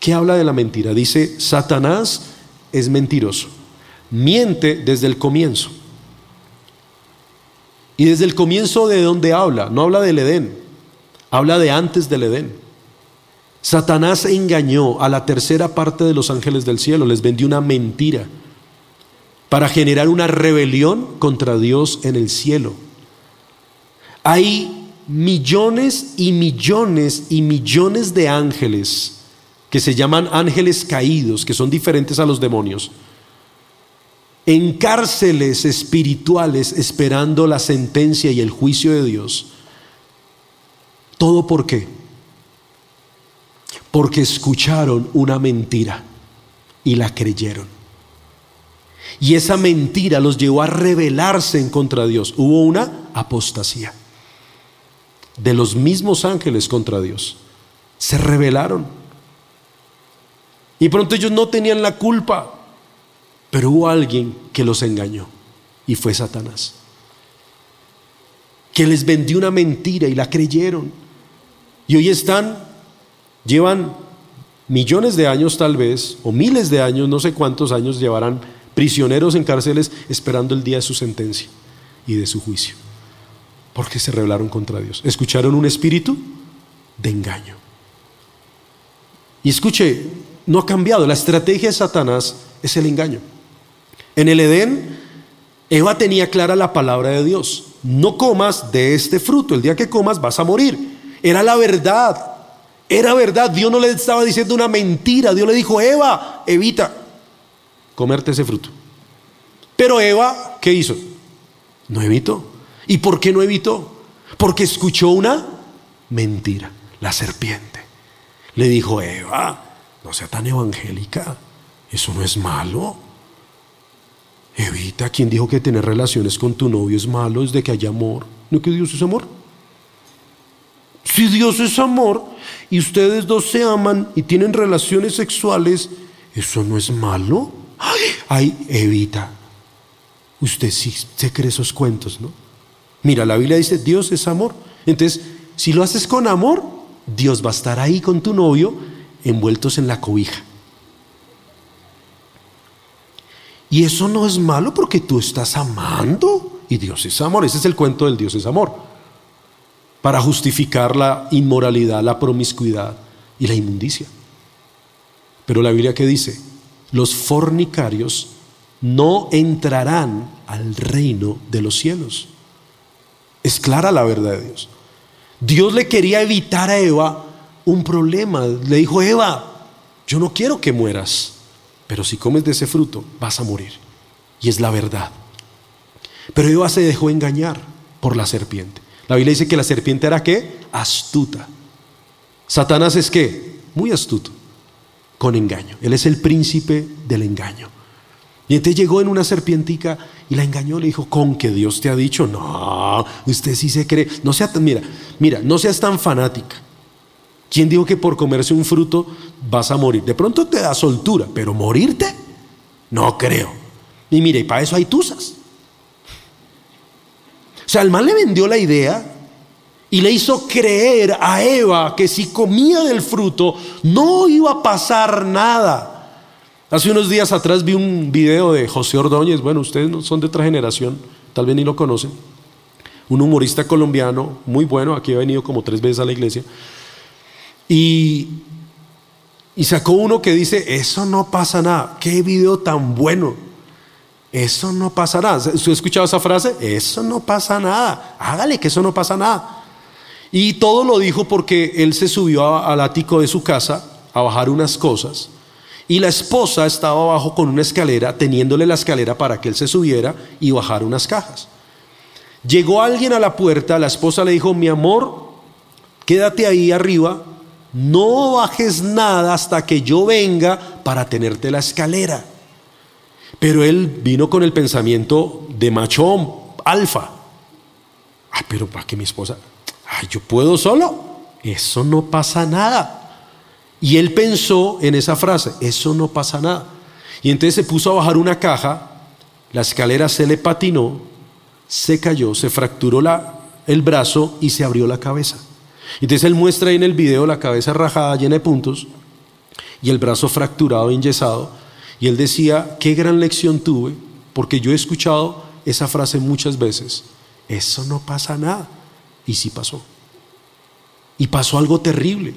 ¿qué habla de la mentira? Dice, Satanás es mentiroso, miente desde el comienzo. Y desde el comienzo de donde habla, no habla del Edén, Habla de antes del Edén. Satanás engañó a la tercera parte de los ángeles del cielo, les vendió una mentira para generar una rebelión contra Dios en el cielo. Hay millones y millones y millones de ángeles que se llaman ángeles caídos, que son diferentes a los demonios, en cárceles espirituales esperando la sentencia y el juicio de Dios ¿Todo por qué? Porque escucharon una mentira y la creyeron. Y esa mentira los llevó a rebelarse en contra Dios. Hubo una apostasía de los mismos ángeles contra Dios. Se rebelaron. Y pronto ellos no tenían la culpa, pero hubo alguien que los engañó y fue Satanás. Que les vendió una mentira y la creyeron. Y hoy están, llevan millones de años tal vez, o miles de años, no sé cuántos años llevarán prisioneros en cárceles esperando el día de su sentencia y de su juicio. Porque se rebelaron contra Dios. Escucharon un espíritu de engaño. Y escuche, no ha cambiado. La estrategia de Satanás es el engaño. En el Edén, Eva tenía clara la palabra de Dios. No comas de este fruto. El día que comas vas a morir. Era la verdad. Era verdad. Dios no le estaba diciendo una mentira. Dios le dijo, Eva, evita comerte ese fruto. Pero Eva, ¿qué hizo? No evitó. ¿Y por qué no evitó? Porque escuchó una mentira. La serpiente. Le dijo, Eva, no sea tan evangélica. Eso no es malo. Evita. ¿Quién dijo que tener relaciones con tu novio es malo? Es de que haya amor. ¿No que Dios es amor? Si Dios es amor y ustedes dos se aman y tienen relaciones sexuales, ¿eso no es malo? Ay, evita. Usted sí se cree esos cuentos, ¿no? Mira, la Biblia dice, Dios es amor. Entonces, si lo haces con amor, Dios va a estar ahí con tu novio envueltos en la cobija. Y eso no es malo porque tú estás amando y Dios es amor. Ese es el cuento del Dios es amor para justificar la inmoralidad, la promiscuidad y la inmundicia. Pero la Biblia que dice, los fornicarios no entrarán al reino de los cielos. Es clara la verdad de Dios. Dios le quería evitar a Eva un problema. Le dijo, Eva, yo no quiero que mueras, pero si comes de ese fruto vas a morir. Y es la verdad. Pero Eva se dejó engañar por la serpiente. La Biblia dice que la serpiente era qué? Astuta. Satanás es qué? Muy astuto, con engaño. Él es el príncipe del engaño. Y entonces llegó en una serpientica y la engañó, le dijo, con que Dios te ha dicho, no, usted sí se cree, no sea mira, mira, no seas tan fanática. ¿Quién dijo que por comerse un fruto vas a morir? De pronto te da soltura, pero morirte, no creo. Y mire, para eso hay tusas. O sea, el mal le vendió la idea y le hizo creer a Eva que si comía del fruto no iba a pasar nada. Hace unos días atrás vi un video de José Ordóñez, bueno, ustedes no son de otra generación, tal vez ni lo conocen, un humorista colombiano muy bueno, aquí ha venido como tres veces a la iglesia, y, y sacó uno que dice, eso no pasa nada, qué video tan bueno, eso no pasa nada. ¿Usted ha escuchado esa frase? Eso no pasa nada, hágale que eso no pasa nada. Y todo lo dijo porque él se subió al ático de su casa a bajar unas cosas y la esposa estaba abajo con una escalera, teniéndole la escalera para que él se subiera y bajara unas cajas. Llegó alguien a la puerta, la esposa le dijo, mi amor, quédate ahí arriba, no bajes nada hasta que yo venga para tenerte la escalera. Pero él vino con el pensamiento de machón, alfa. Ay, pero para que mi esposa, ay, yo puedo solo. Eso no pasa nada. Y él pensó en esa frase, eso no pasa nada. Y entonces se puso a bajar una caja, la escalera se le patinó, se cayó, se fracturó la, el brazo y se abrió la cabeza. Entonces él muestra ahí en el video la cabeza rajada, llena de puntos, y el brazo fracturado, enyesado. Y él decía, qué gran lección tuve, porque yo he escuchado esa frase muchas veces, eso no pasa nada. Y sí pasó. Y pasó algo terrible.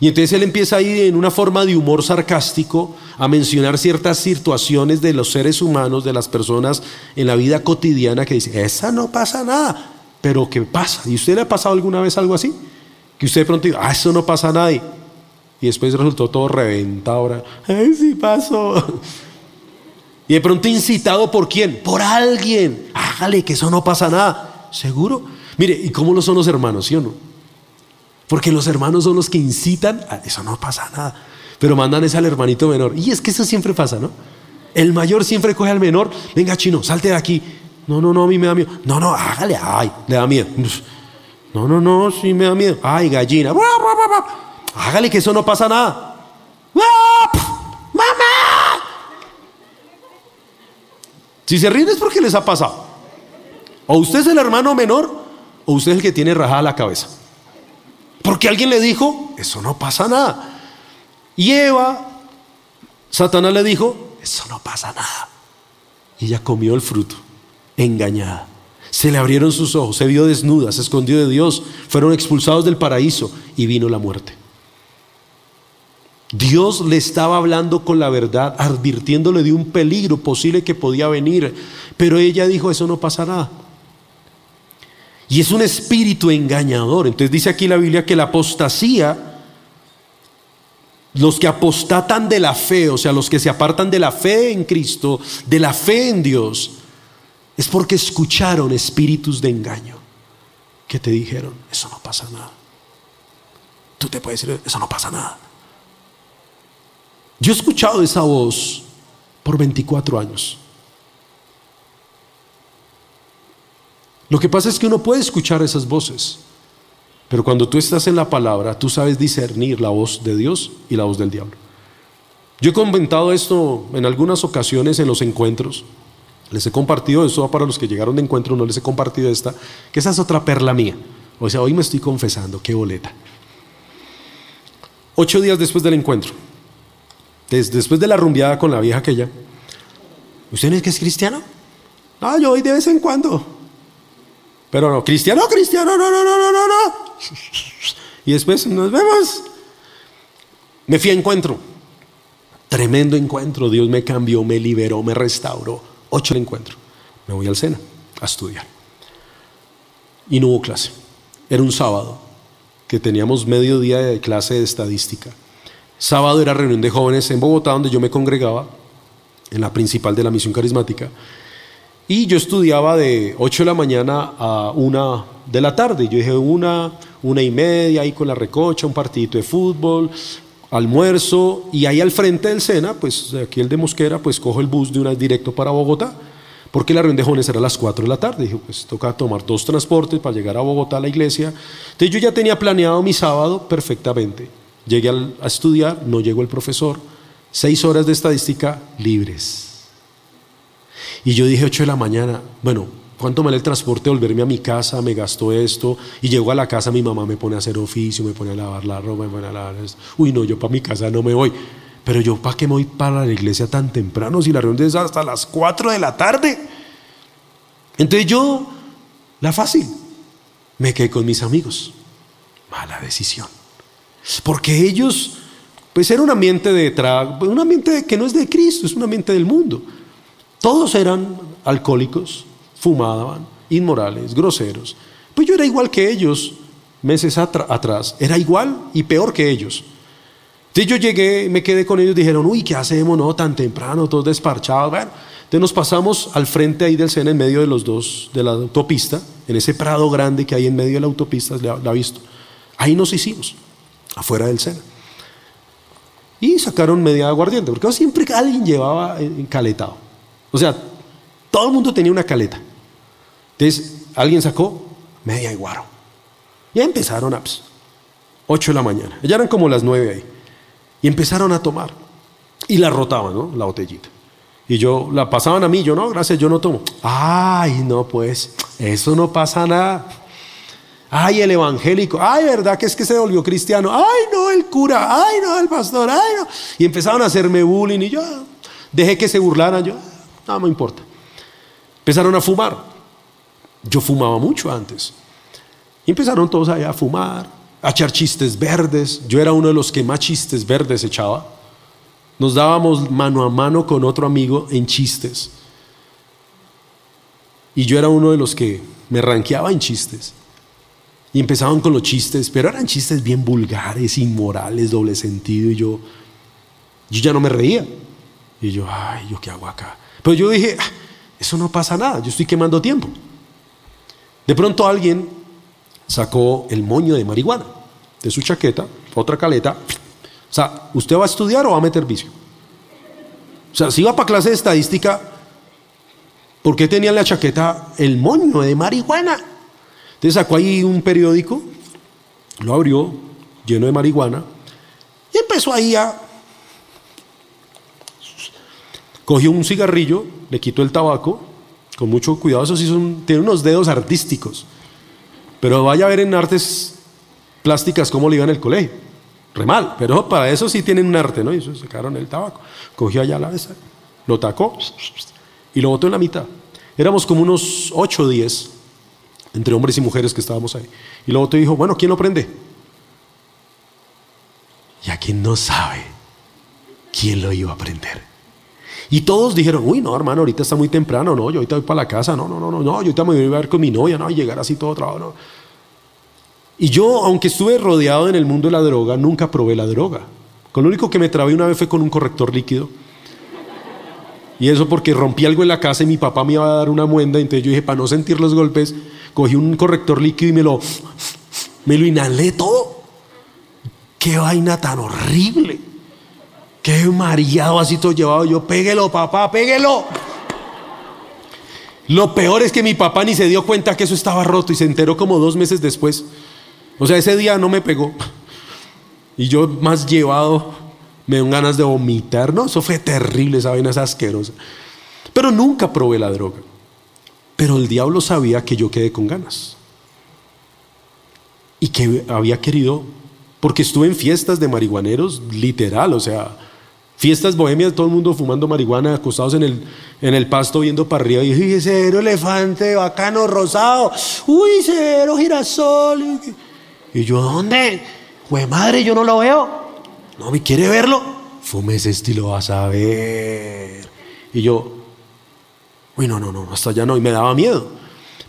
Y entonces él empieza ahí en una forma de humor sarcástico a mencionar ciertas situaciones de los seres humanos, de las personas en la vida cotidiana que dice, esa no pasa nada, pero ¿qué pasa? ¿Y usted le ha pasado alguna vez algo así? Que usted de pronto diga, ah, eso no pasa a nadie. Y después resultó todo reventado. Ahora, ay, sí pasó. Y de pronto incitado por quién? Por alguien. Hágale que eso no pasa nada. ¿Seguro? Mire, ¿y cómo lo son los hermanos, sí o no? Porque los hermanos son los que incitan, eso no pasa nada, pero mandan es al hermanito menor. Y es que eso siempre pasa, ¿no? El mayor siempre coge al menor, venga chino, salte de aquí. No, no, no, a mí me da miedo. No, no, hágale, ay, le da miedo. No, no, no, sí me da miedo. Ay, gallina. Hágale que eso no pasa nada. ¡Mamá! Si se ríen es porque les ha pasado. O usted es el hermano menor o usted es el que tiene rajada la cabeza. Porque alguien le dijo, eso no pasa nada. Y Eva, Satanás le dijo, eso no pasa nada. Y ella comió el fruto, engañada. Se le abrieron sus ojos, se vio desnuda, se escondió de Dios, fueron expulsados del paraíso y vino la muerte. Dios le estaba hablando con la verdad, advirtiéndole de un peligro posible que podía venir, pero ella dijo, eso no pasa nada. Y es un espíritu engañador. Entonces dice aquí la Biblia que la apostasía, los que apostatan de la fe, o sea, los que se apartan de la fe en Cristo, de la fe en Dios, es porque escucharon espíritus de engaño que te dijeron, eso no pasa nada. Tú te puedes decir, eso no pasa nada. Yo he escuchado esa voz por 24 años. Lo que pasa es que uno puede escuchar esas voces, pero cuando tú estás en la palabra, tú sabes discernir la voz de Dios y la voz del diablo. Yo he comentado esto en algunas ocasiones en los encuentros. Les he compartido esto para los que llegaron de encuentro, no les he compartido esta, que esa es otra perla mía. O sea, hoy me estoy confesando, qué boleta. Ocho días después del encuentro, después de la rumbeada con la vieja aquella, ¿usted no es que es cristiano? Ah, yo voy de vez en cuando. Pero no, cristiano, cristiano, no, no, no, no, no, no. Y después nos vemos. Me fui a encuentro. Tremendo encuentro. Dios me cambió, me liberó, me restauró. Ocho de encuentro. Me voy al Sena a estudiar. Y no hubo clase. Era un sábado que teníamos medio día de clase de estadística. Sábado era reunión de jóvenes en Bogotá, donde yo me congregaba, en la principal de la misión carismática. Y yo estudiaba de 8 de la mañana a 1 de la tarde. Yo dije una, una y media, ahí con la recocha, un partidito de fútbol, almuerzo, y ahí al frente del Sena, pues aquí el de Mosquera, pues cojo el bus de una directo para Bogotá, porque la reunión de jóvenes era a las 4 de la tarde. Dije, pues toca tomar dos transportes para llegar a Bogotá a la iglesia. Entonces yo ya tenía planeado mi sábado perfectamente. Llegué a estudiar, no llegó el profesor, seis horas de estadística libres. Y yo dije 8 de la mañana, bueno, ¿cuánto me vale el transporte volverme a mi casa? Me gastó esto. Y llego a la casa, mi mamá me pone a hacer oficio, me pone a lavar la ropa, me pone a lavar esto. Uy, no, yo para mi casa no me voy. Pero yo, ¿para qué me voy para la iglesia tan temprano si la reunión es hasta las 4 de la tarde? Entonces yo, la fácil, me quedé con mis amigos. Mala decisión. Porque ellos, pues era un ambiente de trago, un ambiente que no es de Cristo, es un ambiente del mundo. Todos eran alcohólicos, fumaban, inmorales, groseros. Pues yo era igual que ellos meses atrás, era igual y peor que ellos. Entonces yo llegué, me quedé con ellos, dijeron, uy, ¿qué hacemos, no, tan temprano, todos desparchados? Bueno, entonces nos pasamos al frente ahí del Sena, en medio de los dos, de la autopista, en ese prado grande que hay en medio de la autopista, la ha visto. Ahí nos hicimos, afuera del Sena. Y sacaron media aguardiente, porque siempre alguien llevaba caletado. O sea, todo el mundo tenía una caleta. Entonces, alguien sacó media iguaro. Y empezaron a, pues, 8 de la mañana. Ya eran como las 9 ahí. Y empezaron a tomar. Y la rotaban, ¿no? La botellita. Y yo, la pasaban a mí, yo no, gracias, yo no tomo. Ay, no, pues, eso no pasa nada. Ay, el evangélico, ay, ¿verdad que es que se volvió cristiano? Ay, no, el cura, ay, no, el pastor, ay, no. Y empezaron a hacerme bullying y yo dejé que se burlaran, yo, no, me importa. Empezaron a fumar. Yo fumaba mucho antes. Y empezaron todos allá a fumar, a echar chistes verdes. Yo era uno de los que más chistes verdes echaba. Nos dábamos mano a mano con otro amigo en chistes. Y yo era uno de los que me ranqueaba en chistes. Y empezaban con los chistes, pero eran chistes bien vulgares, inmorales, doble sentido. Y yo, yo ya no me reía. Y yo, ay, ¿yo qué hago acá? Pero yo dije, ah, eso no pasa nada, yo estoy quemando tiempo. De pronto alguien sacó el moño de marihuana de su chaqueta, otra caleta. O sea, ¿usted va a estudiar o va a meter vicio? O sea, si iba para clase de estadística, ¿por qué tenía en la chaqueta el moño de marihuana? Entonces sacó ahí un periódico, lo abrió, lleno de marihuana, y empezó ahí a cogió un cigarrillo, le quitó el tabaco, con mucho cuidado, eso sí son, tiene unos dedos artísticos. Pero vaya a ver en artes plásticas cómo le iba en el colegio. Re mal, pero para eso sí tienen un arte, ¿no? Y eso sacaron el tabaco. Cogió allá la mesa, lo tacó y lo botó en la mitad. Éramos como unos 8 o 10 entre hombres y mujeres que estábamos ahí. Y botó y dijo, bueno, ¿quién lo prende? Y a quien no sabe quién lo iba a prender. Y todos dijeron, uy, no, hermano, ahorita está muy temprano, no, yo ahorita voy para la casa, no, no, no, no, no, yo ahorita me voy a ver con mi novia, no, y llegar así todo trabajo, no. Y yo, aunque estuve rodeado en el mundo de la droga, nunca probé la droga. Con lo único que me trabé una vez fue con un corrector líquido. Y eso porque rompí algo en la casa y mi papá me iba a dar una muenda, entonces yo dije, para no sentir los golpes, cogí un corrector líquido y me lo, me lo inhalé todo. Qué vaina tan horrible. Qué mareado así todo llevado. Yo, péguelo, papá, péguelo. Lo peor es que mi papá ni se dio cuenta que eso estaba roto y se enteró como dos meses después. O sea, ese día no me pegó. Y yo más llevado, me dio ganas de vomitar. No, eso fue terrible, esa vaina es asquerosa. Pero nunca probé la droga. Pero el diablo sabía que yo quedé con ganas. Y que había querido, porque estuve en fiestas de marihuaneros, literal, o sea, Fiestas bohemias, todo el mundo fumando marihuana, acostados en el, en el pasto viendo para arriba. Y dije, cero elefante, bacano, rosado. Uy, cero girasol. Y yo, ¿dónde? Pues madre, yo no lo veo. No, ¿me quiere verlo? Fume ese estilo, vas a ver. Y yo, uy, no, no, no, hasta allá no. Y me daba miedo.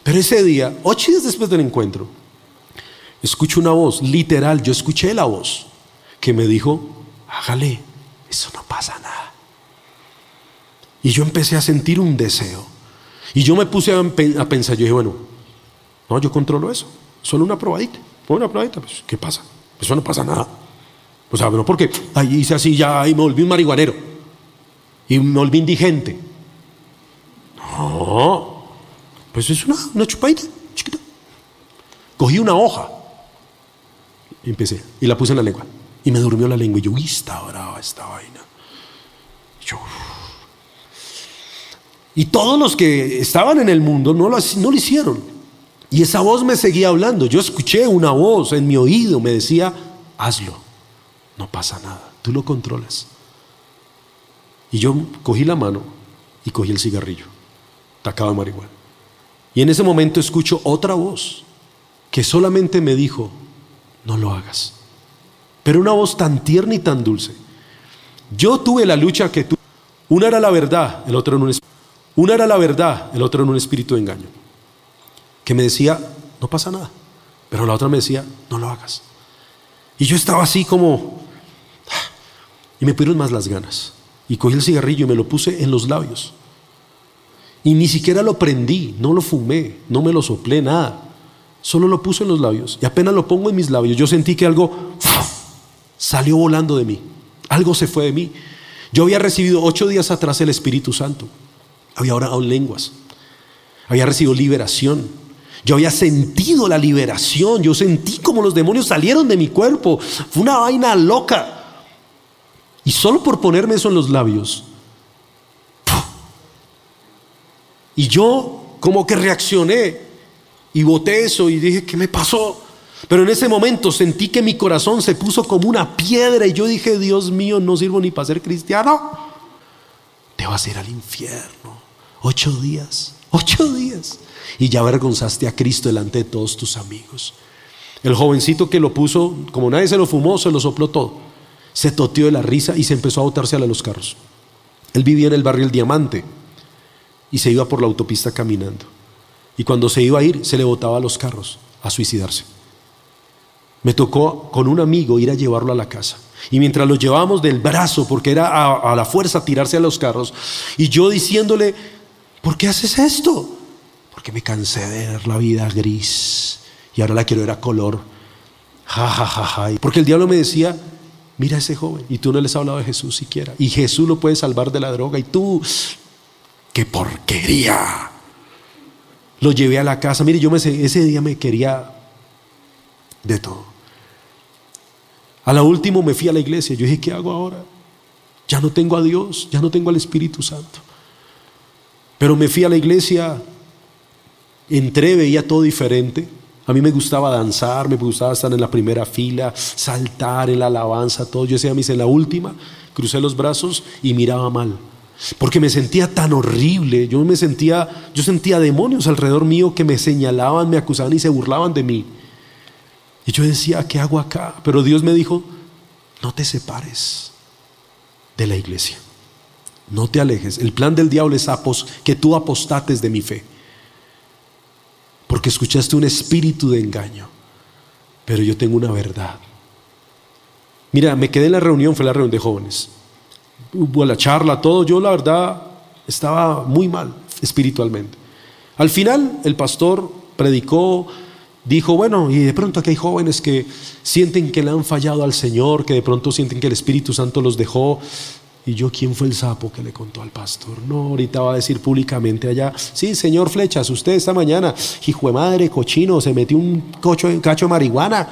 Pero ese día, ocho días después del encuentro, escucho una voz, literal, yo escuché la voz que me dijo, hágale eso no pasa nada. Y yo empecé a sentir un deseo. Y yo me puse a, pensar, yo dije, bueno, No, yo controlo eso. Solo una probadita. Una probadita. Pues, ¿Qué pasa? Eso no pasa nada. O sea, no porque ahí hice así ya y me volví un marihuanero. Y me volví indigente. No. Pues es una, una chiquita. Cogí una hoja. Y empecé. Y la puse en la lengua. Y me durmió la lengua. Y yo, uy, está brava esta vaina. Y yo, y todos los que estaban en el mundo no lo, no lo hicieron. Y esa voz me seguía hablando. Yo escuché una voz en mi oído, me decía, hazlo, no pasa nada, tú lo controlas. Y yo cogí la mano y cogí el cigarrillo, tacaba marihuana. Y en ese momento escucho otra voz que solamente me dijo, no lo hagas. Pero una voz tan tierna y tan dulce. Yo tuve la lucha que tú. Una era la verdad, el otro en un una era la verdad, el otro en un espíritu de engaño. Que me decía, no pasa nada. Pero la otra me decía, no lo hagas. Y yo estaba así como... Y me pidieron más las ganas. Y cogí el cigarrillo y me lo puse en los labios. Y ni siquiera lo prendí, no lo fumé, no me lo soplé, nada. Solo lo puse en los labios. Y apenas lo pongo en mis labios, yo sentí que algo salió volando de mí. Algo se fue de mí. Yo había recibido ocho días atrás el Espíritu Santo. Había orado en lenguas. Había recibido liberación. Yo había sentido la liberación. Yo sentí como los demonios salieron de mi cuerpo. Fue una vaina loca. Y solo por ponerme eso en los labios. Y yo como que reaccioné y boté eso y dije, ¿qué me pasó? Pero en ese momento sentí que mi corazón se puso como una piedra y yo dije, Dios mío, no sirvo ni para ser cristiano. Te vas a ir al infierno. Ocho días, ocho días. Y ya avergonzaste a Cristo delante de todos tus amigos. El jovencito que lo puso, como nadie se lo fumó, se lo sopló todo. Se toteó de la risa y se empezó a botarse a los carros. Él vivía en el barrio El Diamante y se iba por la autopista caminando. Y cuando se iba a ir, se le botaba a los carros a suicidarse. Me tocó con un amigo ir a llevarlo a la casa. Y mientras lo llevábamos del brazo, porque era a, a la fuerza tirarse a los carros, y yo diciéndole, ¿Por qué haces esto? Porque me cansé de ver la vida gris y ahora la quiero ver a color. Ja, ja, ja, ja. Porque el diablo me decía, mira a ese joven y tú no les has hablado de Jesús siquiera. Y Jesús lo puede salvar de la droga y tú, qué porquería. Lo llevé a la casa. Mire, yo me, ese día me quería de todo. A la última me fui a la iglesia. Yo dije, ¿qué hago ahora? Ya no tengo a Dios, ya no tengo al Espíritu Santo. Pero me fui a la iglesia, entré, veía todo diferente. A mí me gustaba danzar, me gustaba estar en la primera fila, saltar en la alabanza, todo. Yo decía, me hice la última, crucé los brazos y miraba mal. Porque me sentía tan horrible, yo me sentía, yo sentía demonios alrededor mío que me señalaban, me acusaban y se burlaban de mí. Y yo decía, ¿qué hago acá? Pero Dios me dijo, no te separes de la iglesia. No te alejes. El plan del diablo es que tú apostates de mi fe. Porque escuchaste un espíritu de engaño. Pero yo tengo una verdad. Mira, me quedé en la reunión, fue la reunión de jóvenes. Hubo la charla, todo. Yo la verdad estaba muy mal espiritualmente. Al final el pastor predicó, dijo, bueno, y de pronto aquí hay jóvenes que sienten que le han fallado al Señor, que de pronto sienten que el Espíritu Santo los dejó, y yo, ¿quién fue el sapo que le contó al pastor? No, ahorita va a decir públicamente allá, sí, señor Flechas, usted esta mañana, hijo de madre, cochino, se metió un cocho, cacho de marihuana.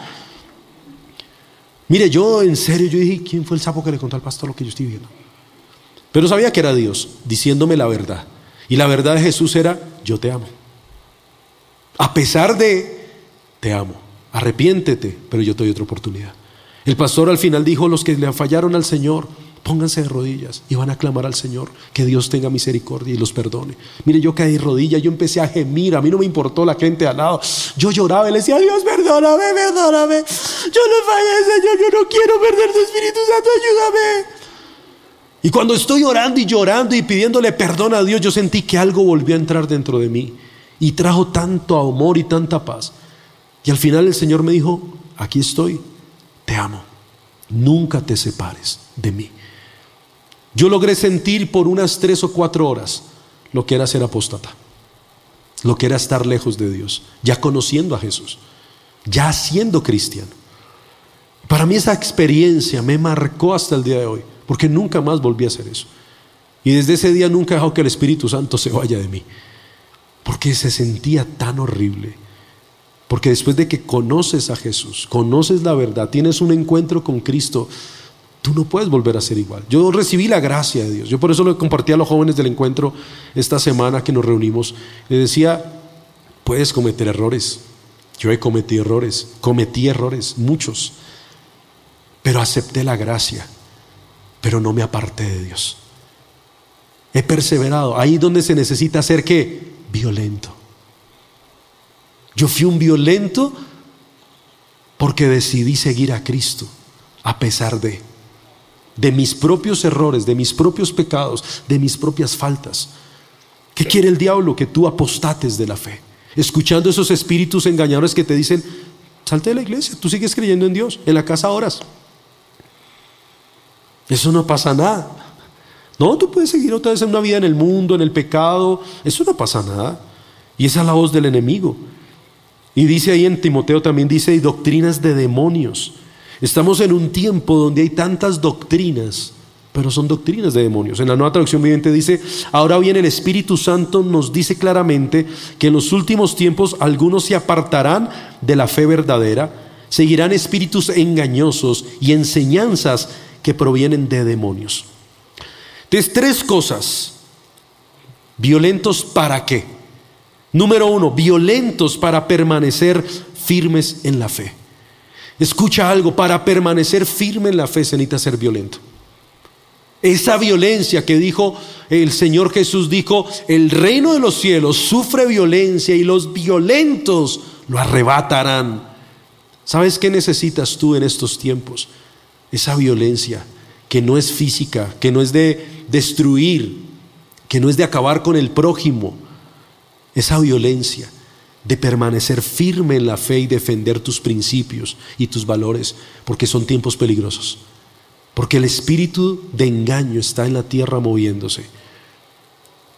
Mire, yo en serio, yo dije, ¿quién fue el sapo que le contó al pastor lo que yo estoy viendo? Pero sabía que era Dios, diciéndome la verdad. Y la verdad de Jesús era, yo te amo. A pesar de, te amo. Arrepiéntete, pero yo te doy otra oportunidad. El pastor al final dijo, los que le fallaron al Señor, Pónganse de rodillas y van a clamar al Señor que Dios tenga misericordia y los perdone. Mire, yo caí de rodillas, yo empecé a gemir, a mí no me importó la gente al lado. Yo lloraba y le decía, Dios, perdóname, perdóname. Yo no fallé, Señor, yo no quiero perder tu Espíritu Santo, ayúdame. Y cuando estoy orando y llorando y pidiéndole perdón a Dios, yo sentí que algo volvió a entrar dentro de mí y trajo tanto amor y tanta paz. Y al final el Señor me dijo, aquí estoy, te amo, nunca te separes de mí. Yo logré sentir por unas tres o cuatro horas lo que era ser apóstata. lo que era estar lejos de Dios, ya conociendo a Jesús, ya siendo cristiano. Para mí esa experiencia me marcó hasta el día de hoy, porque nunca más volví a hacer eso. Y desde ese día nunca dejado que el Espíritu Santo se vaya de mí, porque se sentía tan horrible. Porque después de que conoces a Jesús, conoces la verdad, tienes un encuentro con Cristo, tú no puedes volver a ser igual. Yo recibí la gracia de Dios. Yo por eso lo compartí a los jóvenes del encuentro esta semana que nos reunimos. Les decía, puedes cometer errores. Yo he cometido errores, cometí errores, muchos pero acepté la gracia, pero no me aparté de Dios. He perseverado, ahí donde se necesita ser qué? Violento. Yo fui un violento porque decidí seguir a Cristo a pesar de de mis propios errores, de mis propios pecados, de mis propias faltas. ¿Qué quiere el diablo? Que tú apostates de la fe. Escuchando esos espíritus engañadores que te dicen, salte de la iglesia, tú sigues creyendo en Dios, en la casa oras. Eso no pasa nada. No, tú puedes seguir otra vez en una vida en el mundo, en el pecado. Eso no pasa nada. Y esa es la voz del enemigo. Y dice ahí en Timoteo también, dice, y doctrinas de demonios. Estamos en un tiempo donde hay tantas doctrinas, pero son doctrinas de demonios. En la nueva traducción viviente dice, ahora bien el Espíritu Santo nos dice claramente que en los últimos tiempos algunos se apartarán de la fe verdadera, seguirán espíritus engañosos y enseñanzas que provienen de demonios. Entonces, tres cosas. ¿Violentos para qué? Número uno, violentos para permanecer firmes en la fe. Escucha algo, para permanecer firme en la fe se necesita ser violento. Esa violencia que dijo el Señor Jesús, dijo, el reino de los cielos sufre violencia y los violentos lo arrebatarán. ¿Sabes qué necesitas tú en estos tiempos? Esa violencia que no es física, que no es de destruir, que no es de acabar con el prójimo, esa violencia de permanecer firme en la fe y defender tus principios y tus valores, porque son tiempos peligrosos, porque el espíritu de engaño está en la tierra moviéndose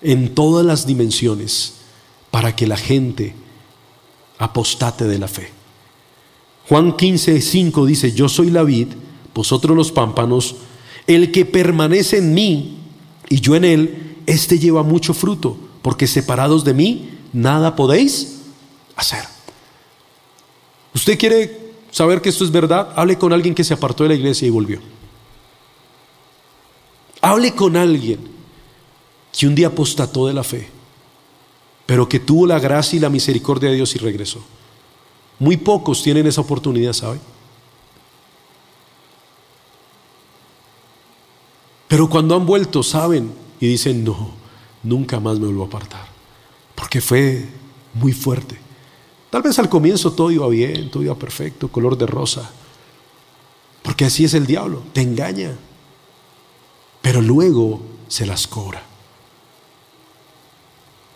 en todas las dimensiones para que la gente apostate de la fe. Juan 15, 5 dice, yo soy la vid, vosotros los pámpanos, el que permanece en mí y yo en él, éste lleva mucho fruto, porque separados de mí nada podéis hacer. ¿Usted quiere saber que esto es verdad? Hable con alguien que se apartó de la iglesia y volvió. Hable con alguien que un día apostató de la fe, pero que tuvo la gracia y la misericordia de Dios y regresó. Muy pocos tienen esa oportunidad, ¿sabe? Pero cuando han vuelto, saben y dicen, no, nunca más me vuelvo a apartar. Porque fue muy fuerte. Tal vez al comienzo todo iba bien, todo iba perfecto, color de rosa. Porque así es el diablo, te engaña. Pero luego se las cobra.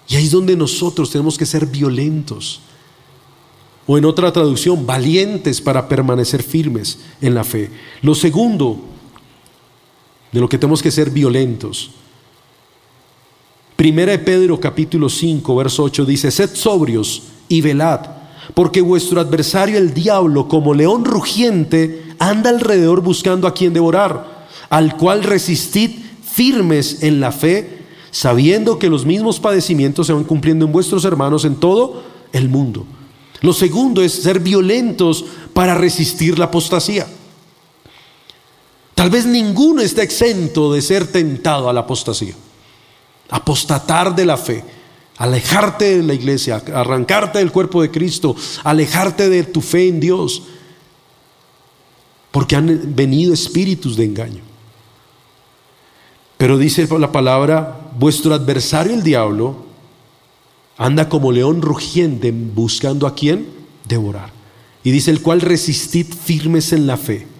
Y ahí es donde nosotros tenemos que ser violentos. O en otra traducción, valientes para permanecer firmes en la fe. Lo segundo de lo que tenemos que ser violentos. Primera de Pedro capítulo 5, verso 8 dice, sed sobrios y velad, porque vuestro adversario el diablo, como león rugiente, anda alrededor buscando a quien devorar, al cual resistid firmes en la fe, sabiendo que los mismos padecimientos se van cumpliendo en vuestros hermanos en todo el mundo. Lo segundo es ser violentos para resistir la apostasía. Tal vez ninguno está exento de ser tentado a la apostasía. Apostatar de la fe, alejarte de la iglesia, arrancarte del cuerpo de Cristo, alejarte de tu fe en Dios. Porque han venido espíritus de engaño. Pero dice la palabra, vuestro adversario el diablo anda como león rugiente buscando a quien devorar. Y dice el cual resistid firmes en la fe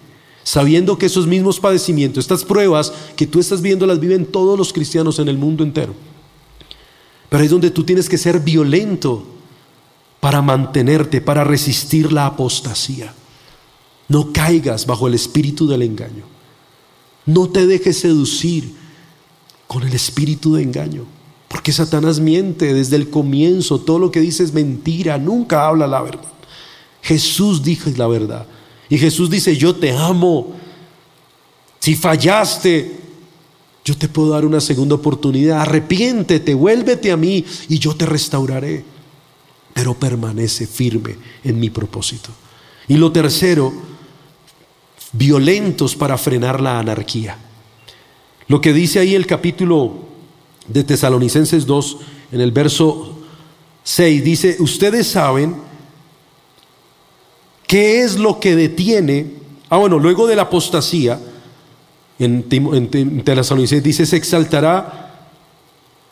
sabiendo que esos mismos padecimientos, estas pruebas que tú estás viendo, las viven todos los cristianos en el mundo entero. Pero es donde tú tienes que ser violento para mantenerte, para resistir la apostasía. No caigas bajo el espíritu del engaño. No te dejes seducir con el espíritu de engaño, Porque Satanás miente desde el comienzo, todo lo que dice es mentira, nunca habla la verdad. Jesús dijo la verdad. Y Jesús dice, yo te amo. Si fallaste, yo te puedo dar una segunda oportunidad. Arrepiéntete, vuélvete a mí y yo te restauraré. Pero permanece firme en mi propósito. Y lo tercero, violentos para frenar la anarquía. Lo que dice ahí el capítulo de Tesalonicenses 2, en el verso 6, dice, ustedes saben qué es lo que detiene, ah bueno, luego de la apostasía, en, en Tesalonicenses dice, se exaltará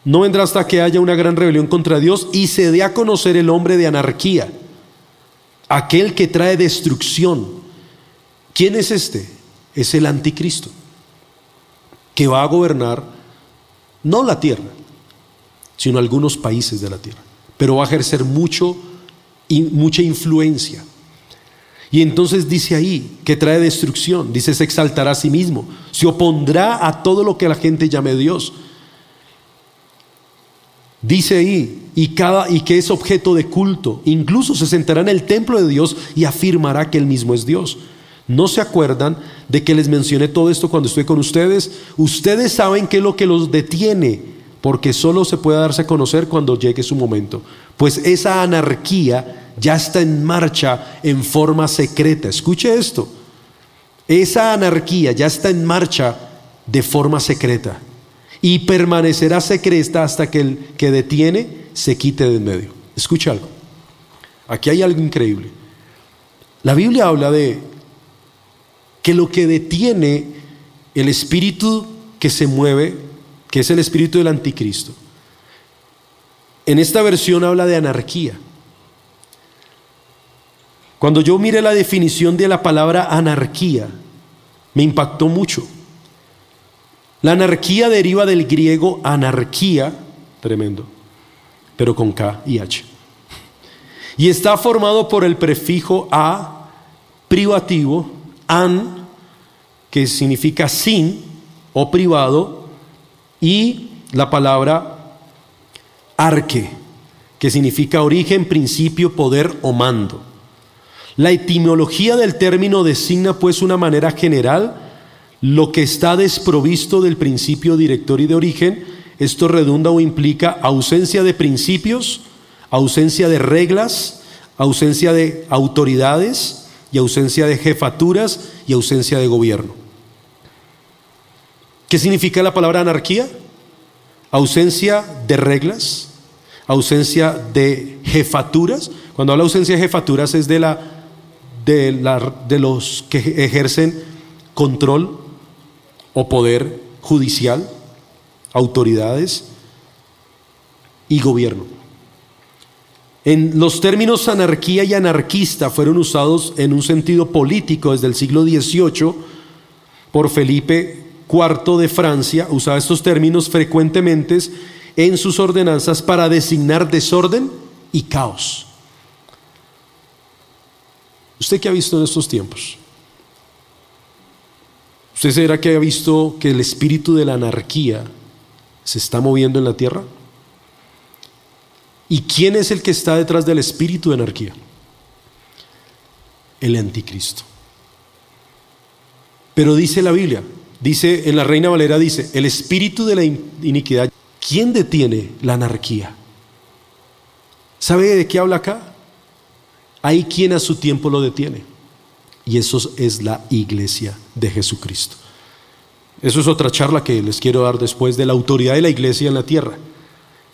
no vendrá hasta que haya una gran rebelión contra Dios y se dé a conocer el hombre de anarquía, aquel que trae destrucción. ¿Quién es este? Es el anticristo, que va a gobernar no la tierra, sino algunos países de la tierra, pero va a ejercer mucho, mucha influencia. Y entonces dice ahí que trae destrucción, dice se exaltará a sí mismo, se opondrá a todo lo que la gente llame Dios. Dice ahí, y, cada, y que es objeto de culto, incluso se sentará en el templo de Dios y afirmará que él mismo es Dios. ¿No se acuerdan de que les mencioné todo esto cuando estoy con ustedes? Ustedes saben qué es lo que los detiene, porque solo se puede darse a conocer cuando llegue su momento. Pues esa anarquía ya está en marcha en forma secreta. Escuche esto. Esa anarquía ya está en marcha de forma secreta y permanecerá secreta hasta que el que detiene se quite de en medio. Escucha algo. Aquí hay algo increíble. La Biblia habla de que lo que detiene el espíritu que se mueve, que es el espíritu del anticristo, en esta versión habla de anarquía. Cuando yo miré la definición de la palabra anarquía, me impactó mucho. La anarquía deriva del griego anarquía, tremendo, pero con K y H. Y está formado por el prefijo a privativo, an, que significa sin o privado, y la palabra arque, que significa origen, principio, poder o mando. La etimología del término designa pues una manera general lo que está desprovisto del principio director y de origen. Esto redunda o implica ausencia de principios, ausencia de reglas, ausencia de autoridades y ausencia de jefaturas y ausencia de gobierno. ¿Qué significa la palabra anarquía? Ausencia de reglas, ausencia de jefaturas. Cuando habla ausencia de jefaturas es de la de, la, de los que ejercen control o poder judicial, autoridades y gobierno. En los términos anarquía y anarquista fueron usados en un sentido político desde el siglo XVIII por Felipe IV de Francia, usaba estos términos frecuentemente en sus ordenanzas para designar desorden y caos. ¿Usted qué ha visto en estos tiempos? ¿Usted será que ha visto que el espíritu de la anarquía se está moviendo en la tierra? ¿Y quién es el que está detrás del espíritu de anarquía? El anticristo. Pero dice la Biblia, dice en la Reina Valera, dice, el espíritu de la iniquidad, ¿quién detiene la anarquía? ¿Sabe de qué habla acá? Hay quien a su tiempo lo detiene. Y eso es la iglesia de Jesucristo. Eso es otra charla que les quiero dar después de la autoridad de la iglesia en la tierra.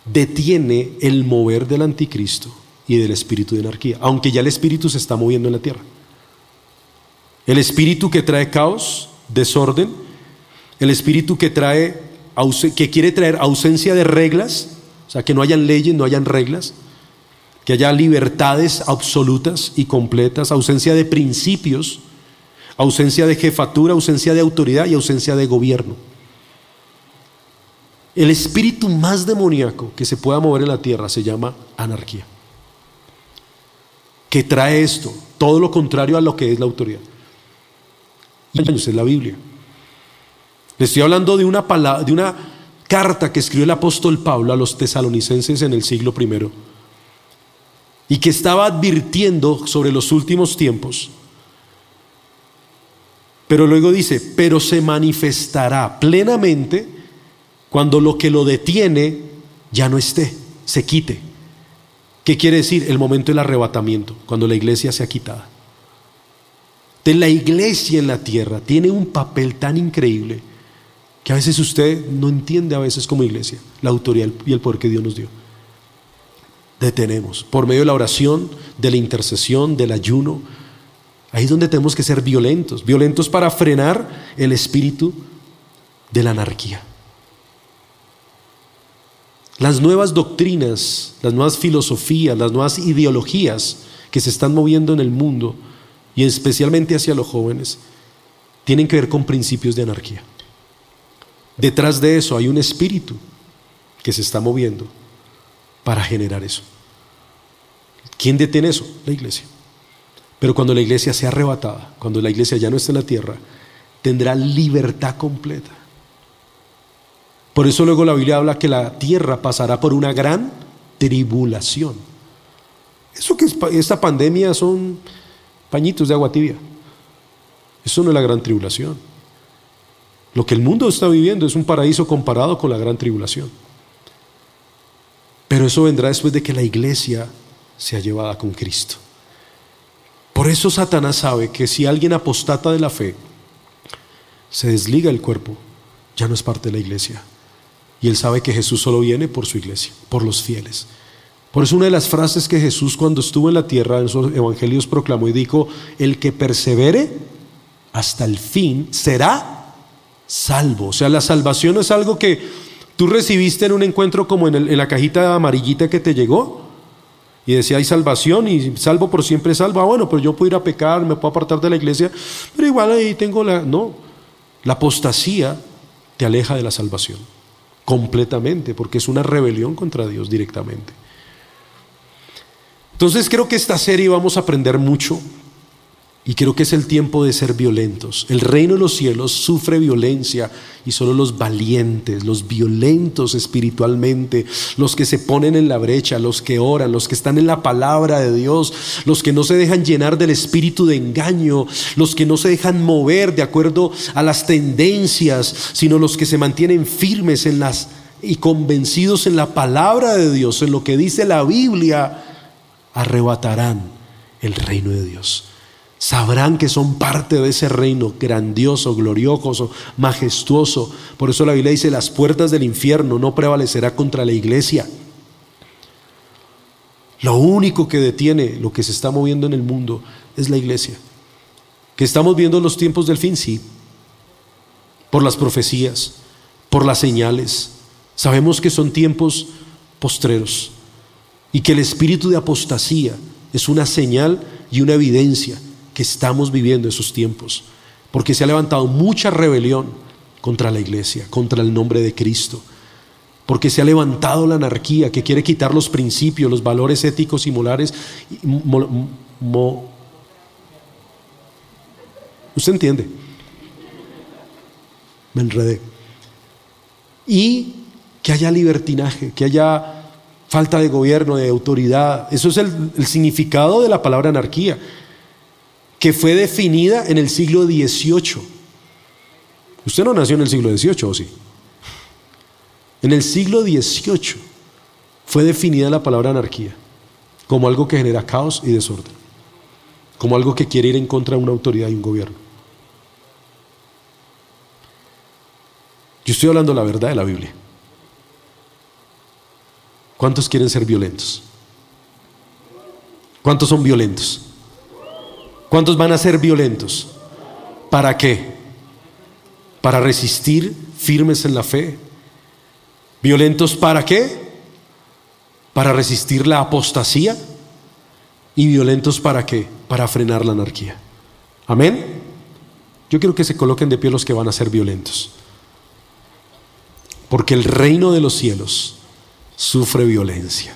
Detiene el mover del anticristo y del espíritu de anarquía, aunque ya el espíritu se está moviendo en la tierra. El espíritu que trae caos, desorden, el espíritu que trae que quiere traer ausencia de reglas, o sea, que no hayan leyes, no hayan reglas, que haya libertades absolutas y completas, ausencia de principios, ausencia de jefatura, ausencia de autoridad y ausencia de gobierno. El espíritu más demoníaco que se pueda mover en la tierra se llama anarquía. Que trae esto, todo lo contrario a lo que es la autoridad. Y es la Biblia. Le estoy hablando de una palabra, de una carta que escribió el apóstol Pablo a los tesalonicenses en el siglo I y que estaba advirtiendo sobre los últimos tiempos. Pero luego dice, pero se manifestará plenamente cuando lo que lo detiene ya no esté, se quite. ¿Qué quiere decir? El momento del arrebatamiento, cuando la iglesia sea quitada. De la iglesia en la tierra tiene un papel tan increíble que a veces usted no entiende a veces como iglesia la autoridad y el poder que Dios nos dio. Detenemos por medio de la oración, de la intercesión, del ayuno. Ahí es donde tenemos que ser violentos, violentos para frenar el espíritu de la anarquía. Las nuevas doctrinas, las nuevas filosofías, las nuevas ideologías que se están moviendo en el mundo y especialmente hacia los jóvenes, tienen que ver con principios de anarquía. Detrás de eso hay un espíritu que se está moviendo para generar eso. ¿Quién detiene eso? La iglesia. Pero cuando la iglesia sea arrebatada, cuando la iglesia ya no esté en la tierra, tendrá libertad completa. Por eso luego la Biblia habla que la tierra pasará por una gran tribulación. Eso que es, esta pandemia son pañitos de agua tibia. Eso no es la gran tribulación. Lo que el mundo está viviendo es un paraíso comparado con la gran tribulación. Pero eso vendrá después de que la iglesia sea llevada con Cristo. Por eso Satanás sabe que si alguien apostata de la fe, se desliga el cuerpo, ya no es parte de la iglesia. Y él sabe que Jesús solo viene por su iglesia, por los fieles. Por eso una de las frases que Jesús cuando estuvo en la tierra en sus evangelios proclamó y dijo, el que persevere hasta el fin será salvo. O sea, la salvación es algo que tú recibiste en un encuentro como en, en la cajita amarillita que te llegó. Y decía, hay salvación y salvo por siempre salvo. Ah, bueno, pero yo puedo ir a pecar, me puedo apartar de la iglesia, pero igual ahí tengo la... No, la apostasía te aleja de la salvación completamente, porque es una rebelión contra Dios directamente. Entonces creo que esta serie vamos a aprender mucho y creo que es el tiempo de ser violentos. El reino de los cielos sufre violencia y solo los valientes, los violentos espiritualmente, los que se ponen en la brecha, los que oran, los que están en la palabra de Dios, los que no se dejan llenar del espíritu de engaño, los que no se dejan mover de acuerdo a las tendencias, sino los que se mantienen firmes en las y convencidos en la palabra de Dios, en lo que dice la Biblia arrebatarán el reino de Dios. Sabrán que son parte de ese reino grandioso, glorioso, majestuoso. Por eso la Biblia dice, las puertas del infierno no prevalecerá contra la iglesia. Lo único que detiene lo que se está moviendo en el mundo es la iglesia. Que estamos viendo los tiempos del fin, sí. Por las profecías, por las señales. Sabemos que son tiempos postreros y que el espíritu de apostasía es una señal y una evidencia que estamos viviendo esos tiempos, porque se ha levantado mucha rebelión contra la iglesia, contra el nombre de Cristo, porque se ha levantado la anarquía que quiere quitar los principios, los valores éticos y morales. ¿Usted entiende? Me enredé. Y que haya libertinaje, que haya falta de gobierno, de autoridad. Eso es el, significado de la palabra anarquía, que fue definida en el siglo XVIII. Usted no nació en el siglo XVIII, ¿o sí? En el siglo XVIII fue definida la palabra anarquía como algo que genera caos y desorden, como algo que quiere ir en contra de una autoridad y un gobierno. Yo estoy hablando la verdad de la Biblia. ¿Cuántos quieren ser violentos? ¿Cuántos son violentos? ¿Cuántos van a ser violentos? ¿Para qué? Para resistir firmes en la fe. ¿Violentos para qué? Para resistir la apostasía. ¿Y violentos para qué? Para frenar la anarquía. Amén. Yo quiero que se coloquen de pie los que van a ser violentos. Porque el reino de los cielos sufre violencia.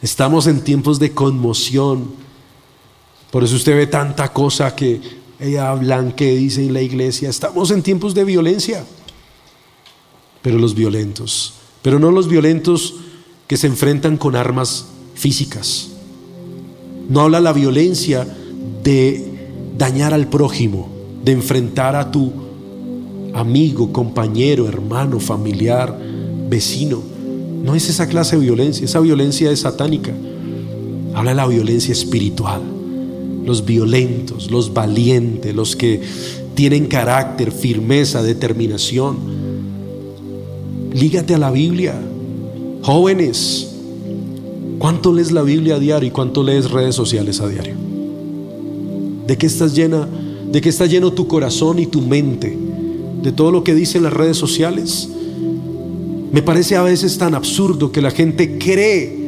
Estamos en tiempos de conmoción. Por eso usted ve tanta cosa que hablan, que dicen en la iglesia. Estamos en tiempos de violencia. pero los violentos. Pero no los violentos que se enfrentan con armas físicas. No habla la violencia de dañar al prójimo, de enfrentar a tu amigo, compañero, hermano, familiar, vecino. No es esa clase de violencia, esa violencia es satánica. Habla la violencia espiritual. Los violentos, los valientes, los que tienen carácter, firmeza, determinación. Lígate a la Biblia. Jóvenes, ¿cuánto lees la Biblia a diario y cuánto lees redes sociales a diario? ¿De qué estás llena? ¿De qué está lleno tu corazón y tu mente? ¿De todo lo que dicen las redes sociales? Me parece a veces tan absurdo que la gente cree.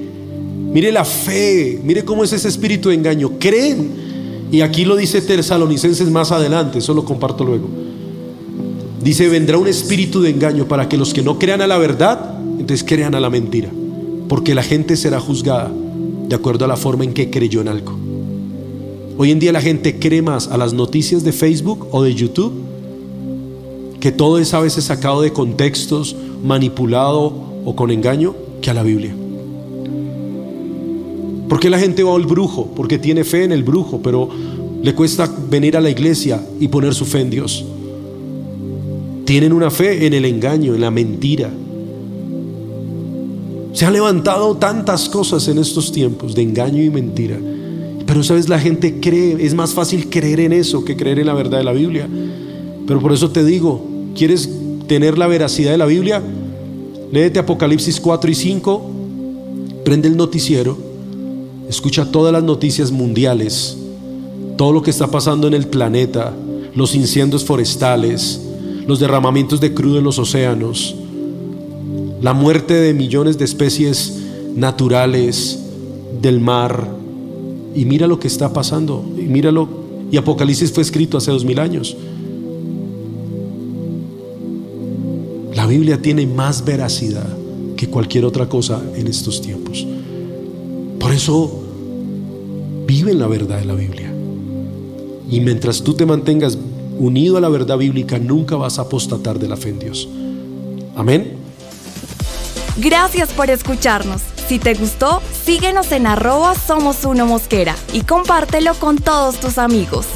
Mire la fe, mire cómo es ese espíritu de engaño. Creen y aquí lo dice Tesalonicenses más adelante, eso lo comparto luego. Dice, vendrá un espíritu de engaño para que los que no crean a la verdad, entonces crean a la mentira. Porque la gente será juzgada de acuerdo a la forma en que creyó en algo. Hoy en día la gente cree más a las noticias de Facebook o de YouTube, que todo es a veces sacado de contextos, manipulado o con engaño, que a la Biblia. ¿Por qué la gente va al brujo? Porque tiene fe en el brujo, pero le cuesta venir a la iglesia y poner su fe en Dios. Tienen una fe en el engaño, en la mentira. Se han levantado tantas cosas en estos tiempos de engaño y mentira. Pero sabes, la gente cree, es más fácil creer en eso que creer en la verdad de la Biblia. Pero por eso te digo, ¿quieres tener la veracidad de la Biblia? Léete Apocalipsis 4 y 5, prende el noticiero Escucha todas las noticias mundiales, todo lo que está pasando en el planeta, los incendios forestales, los derramamientos de crudo en los océanos, la muerte de millones de especies naturales del mar. Y mira lo que está pasando, y míralo. Y Apocalipsis fue escrito hace dos mil años. La Biblia tiene más veracidad que cualquier otra cosa en estos tiempos. Eso vive en la verdad de la Biblia. Y mientras tú te mantengas unido a la verdad bíblica, nunca vas a apostatar de la fe en Dios. Amén. Gracias por escucharnos. Si te gustó, síguenos en arroba somos uno mosquera y compártelo con todos tus amigos.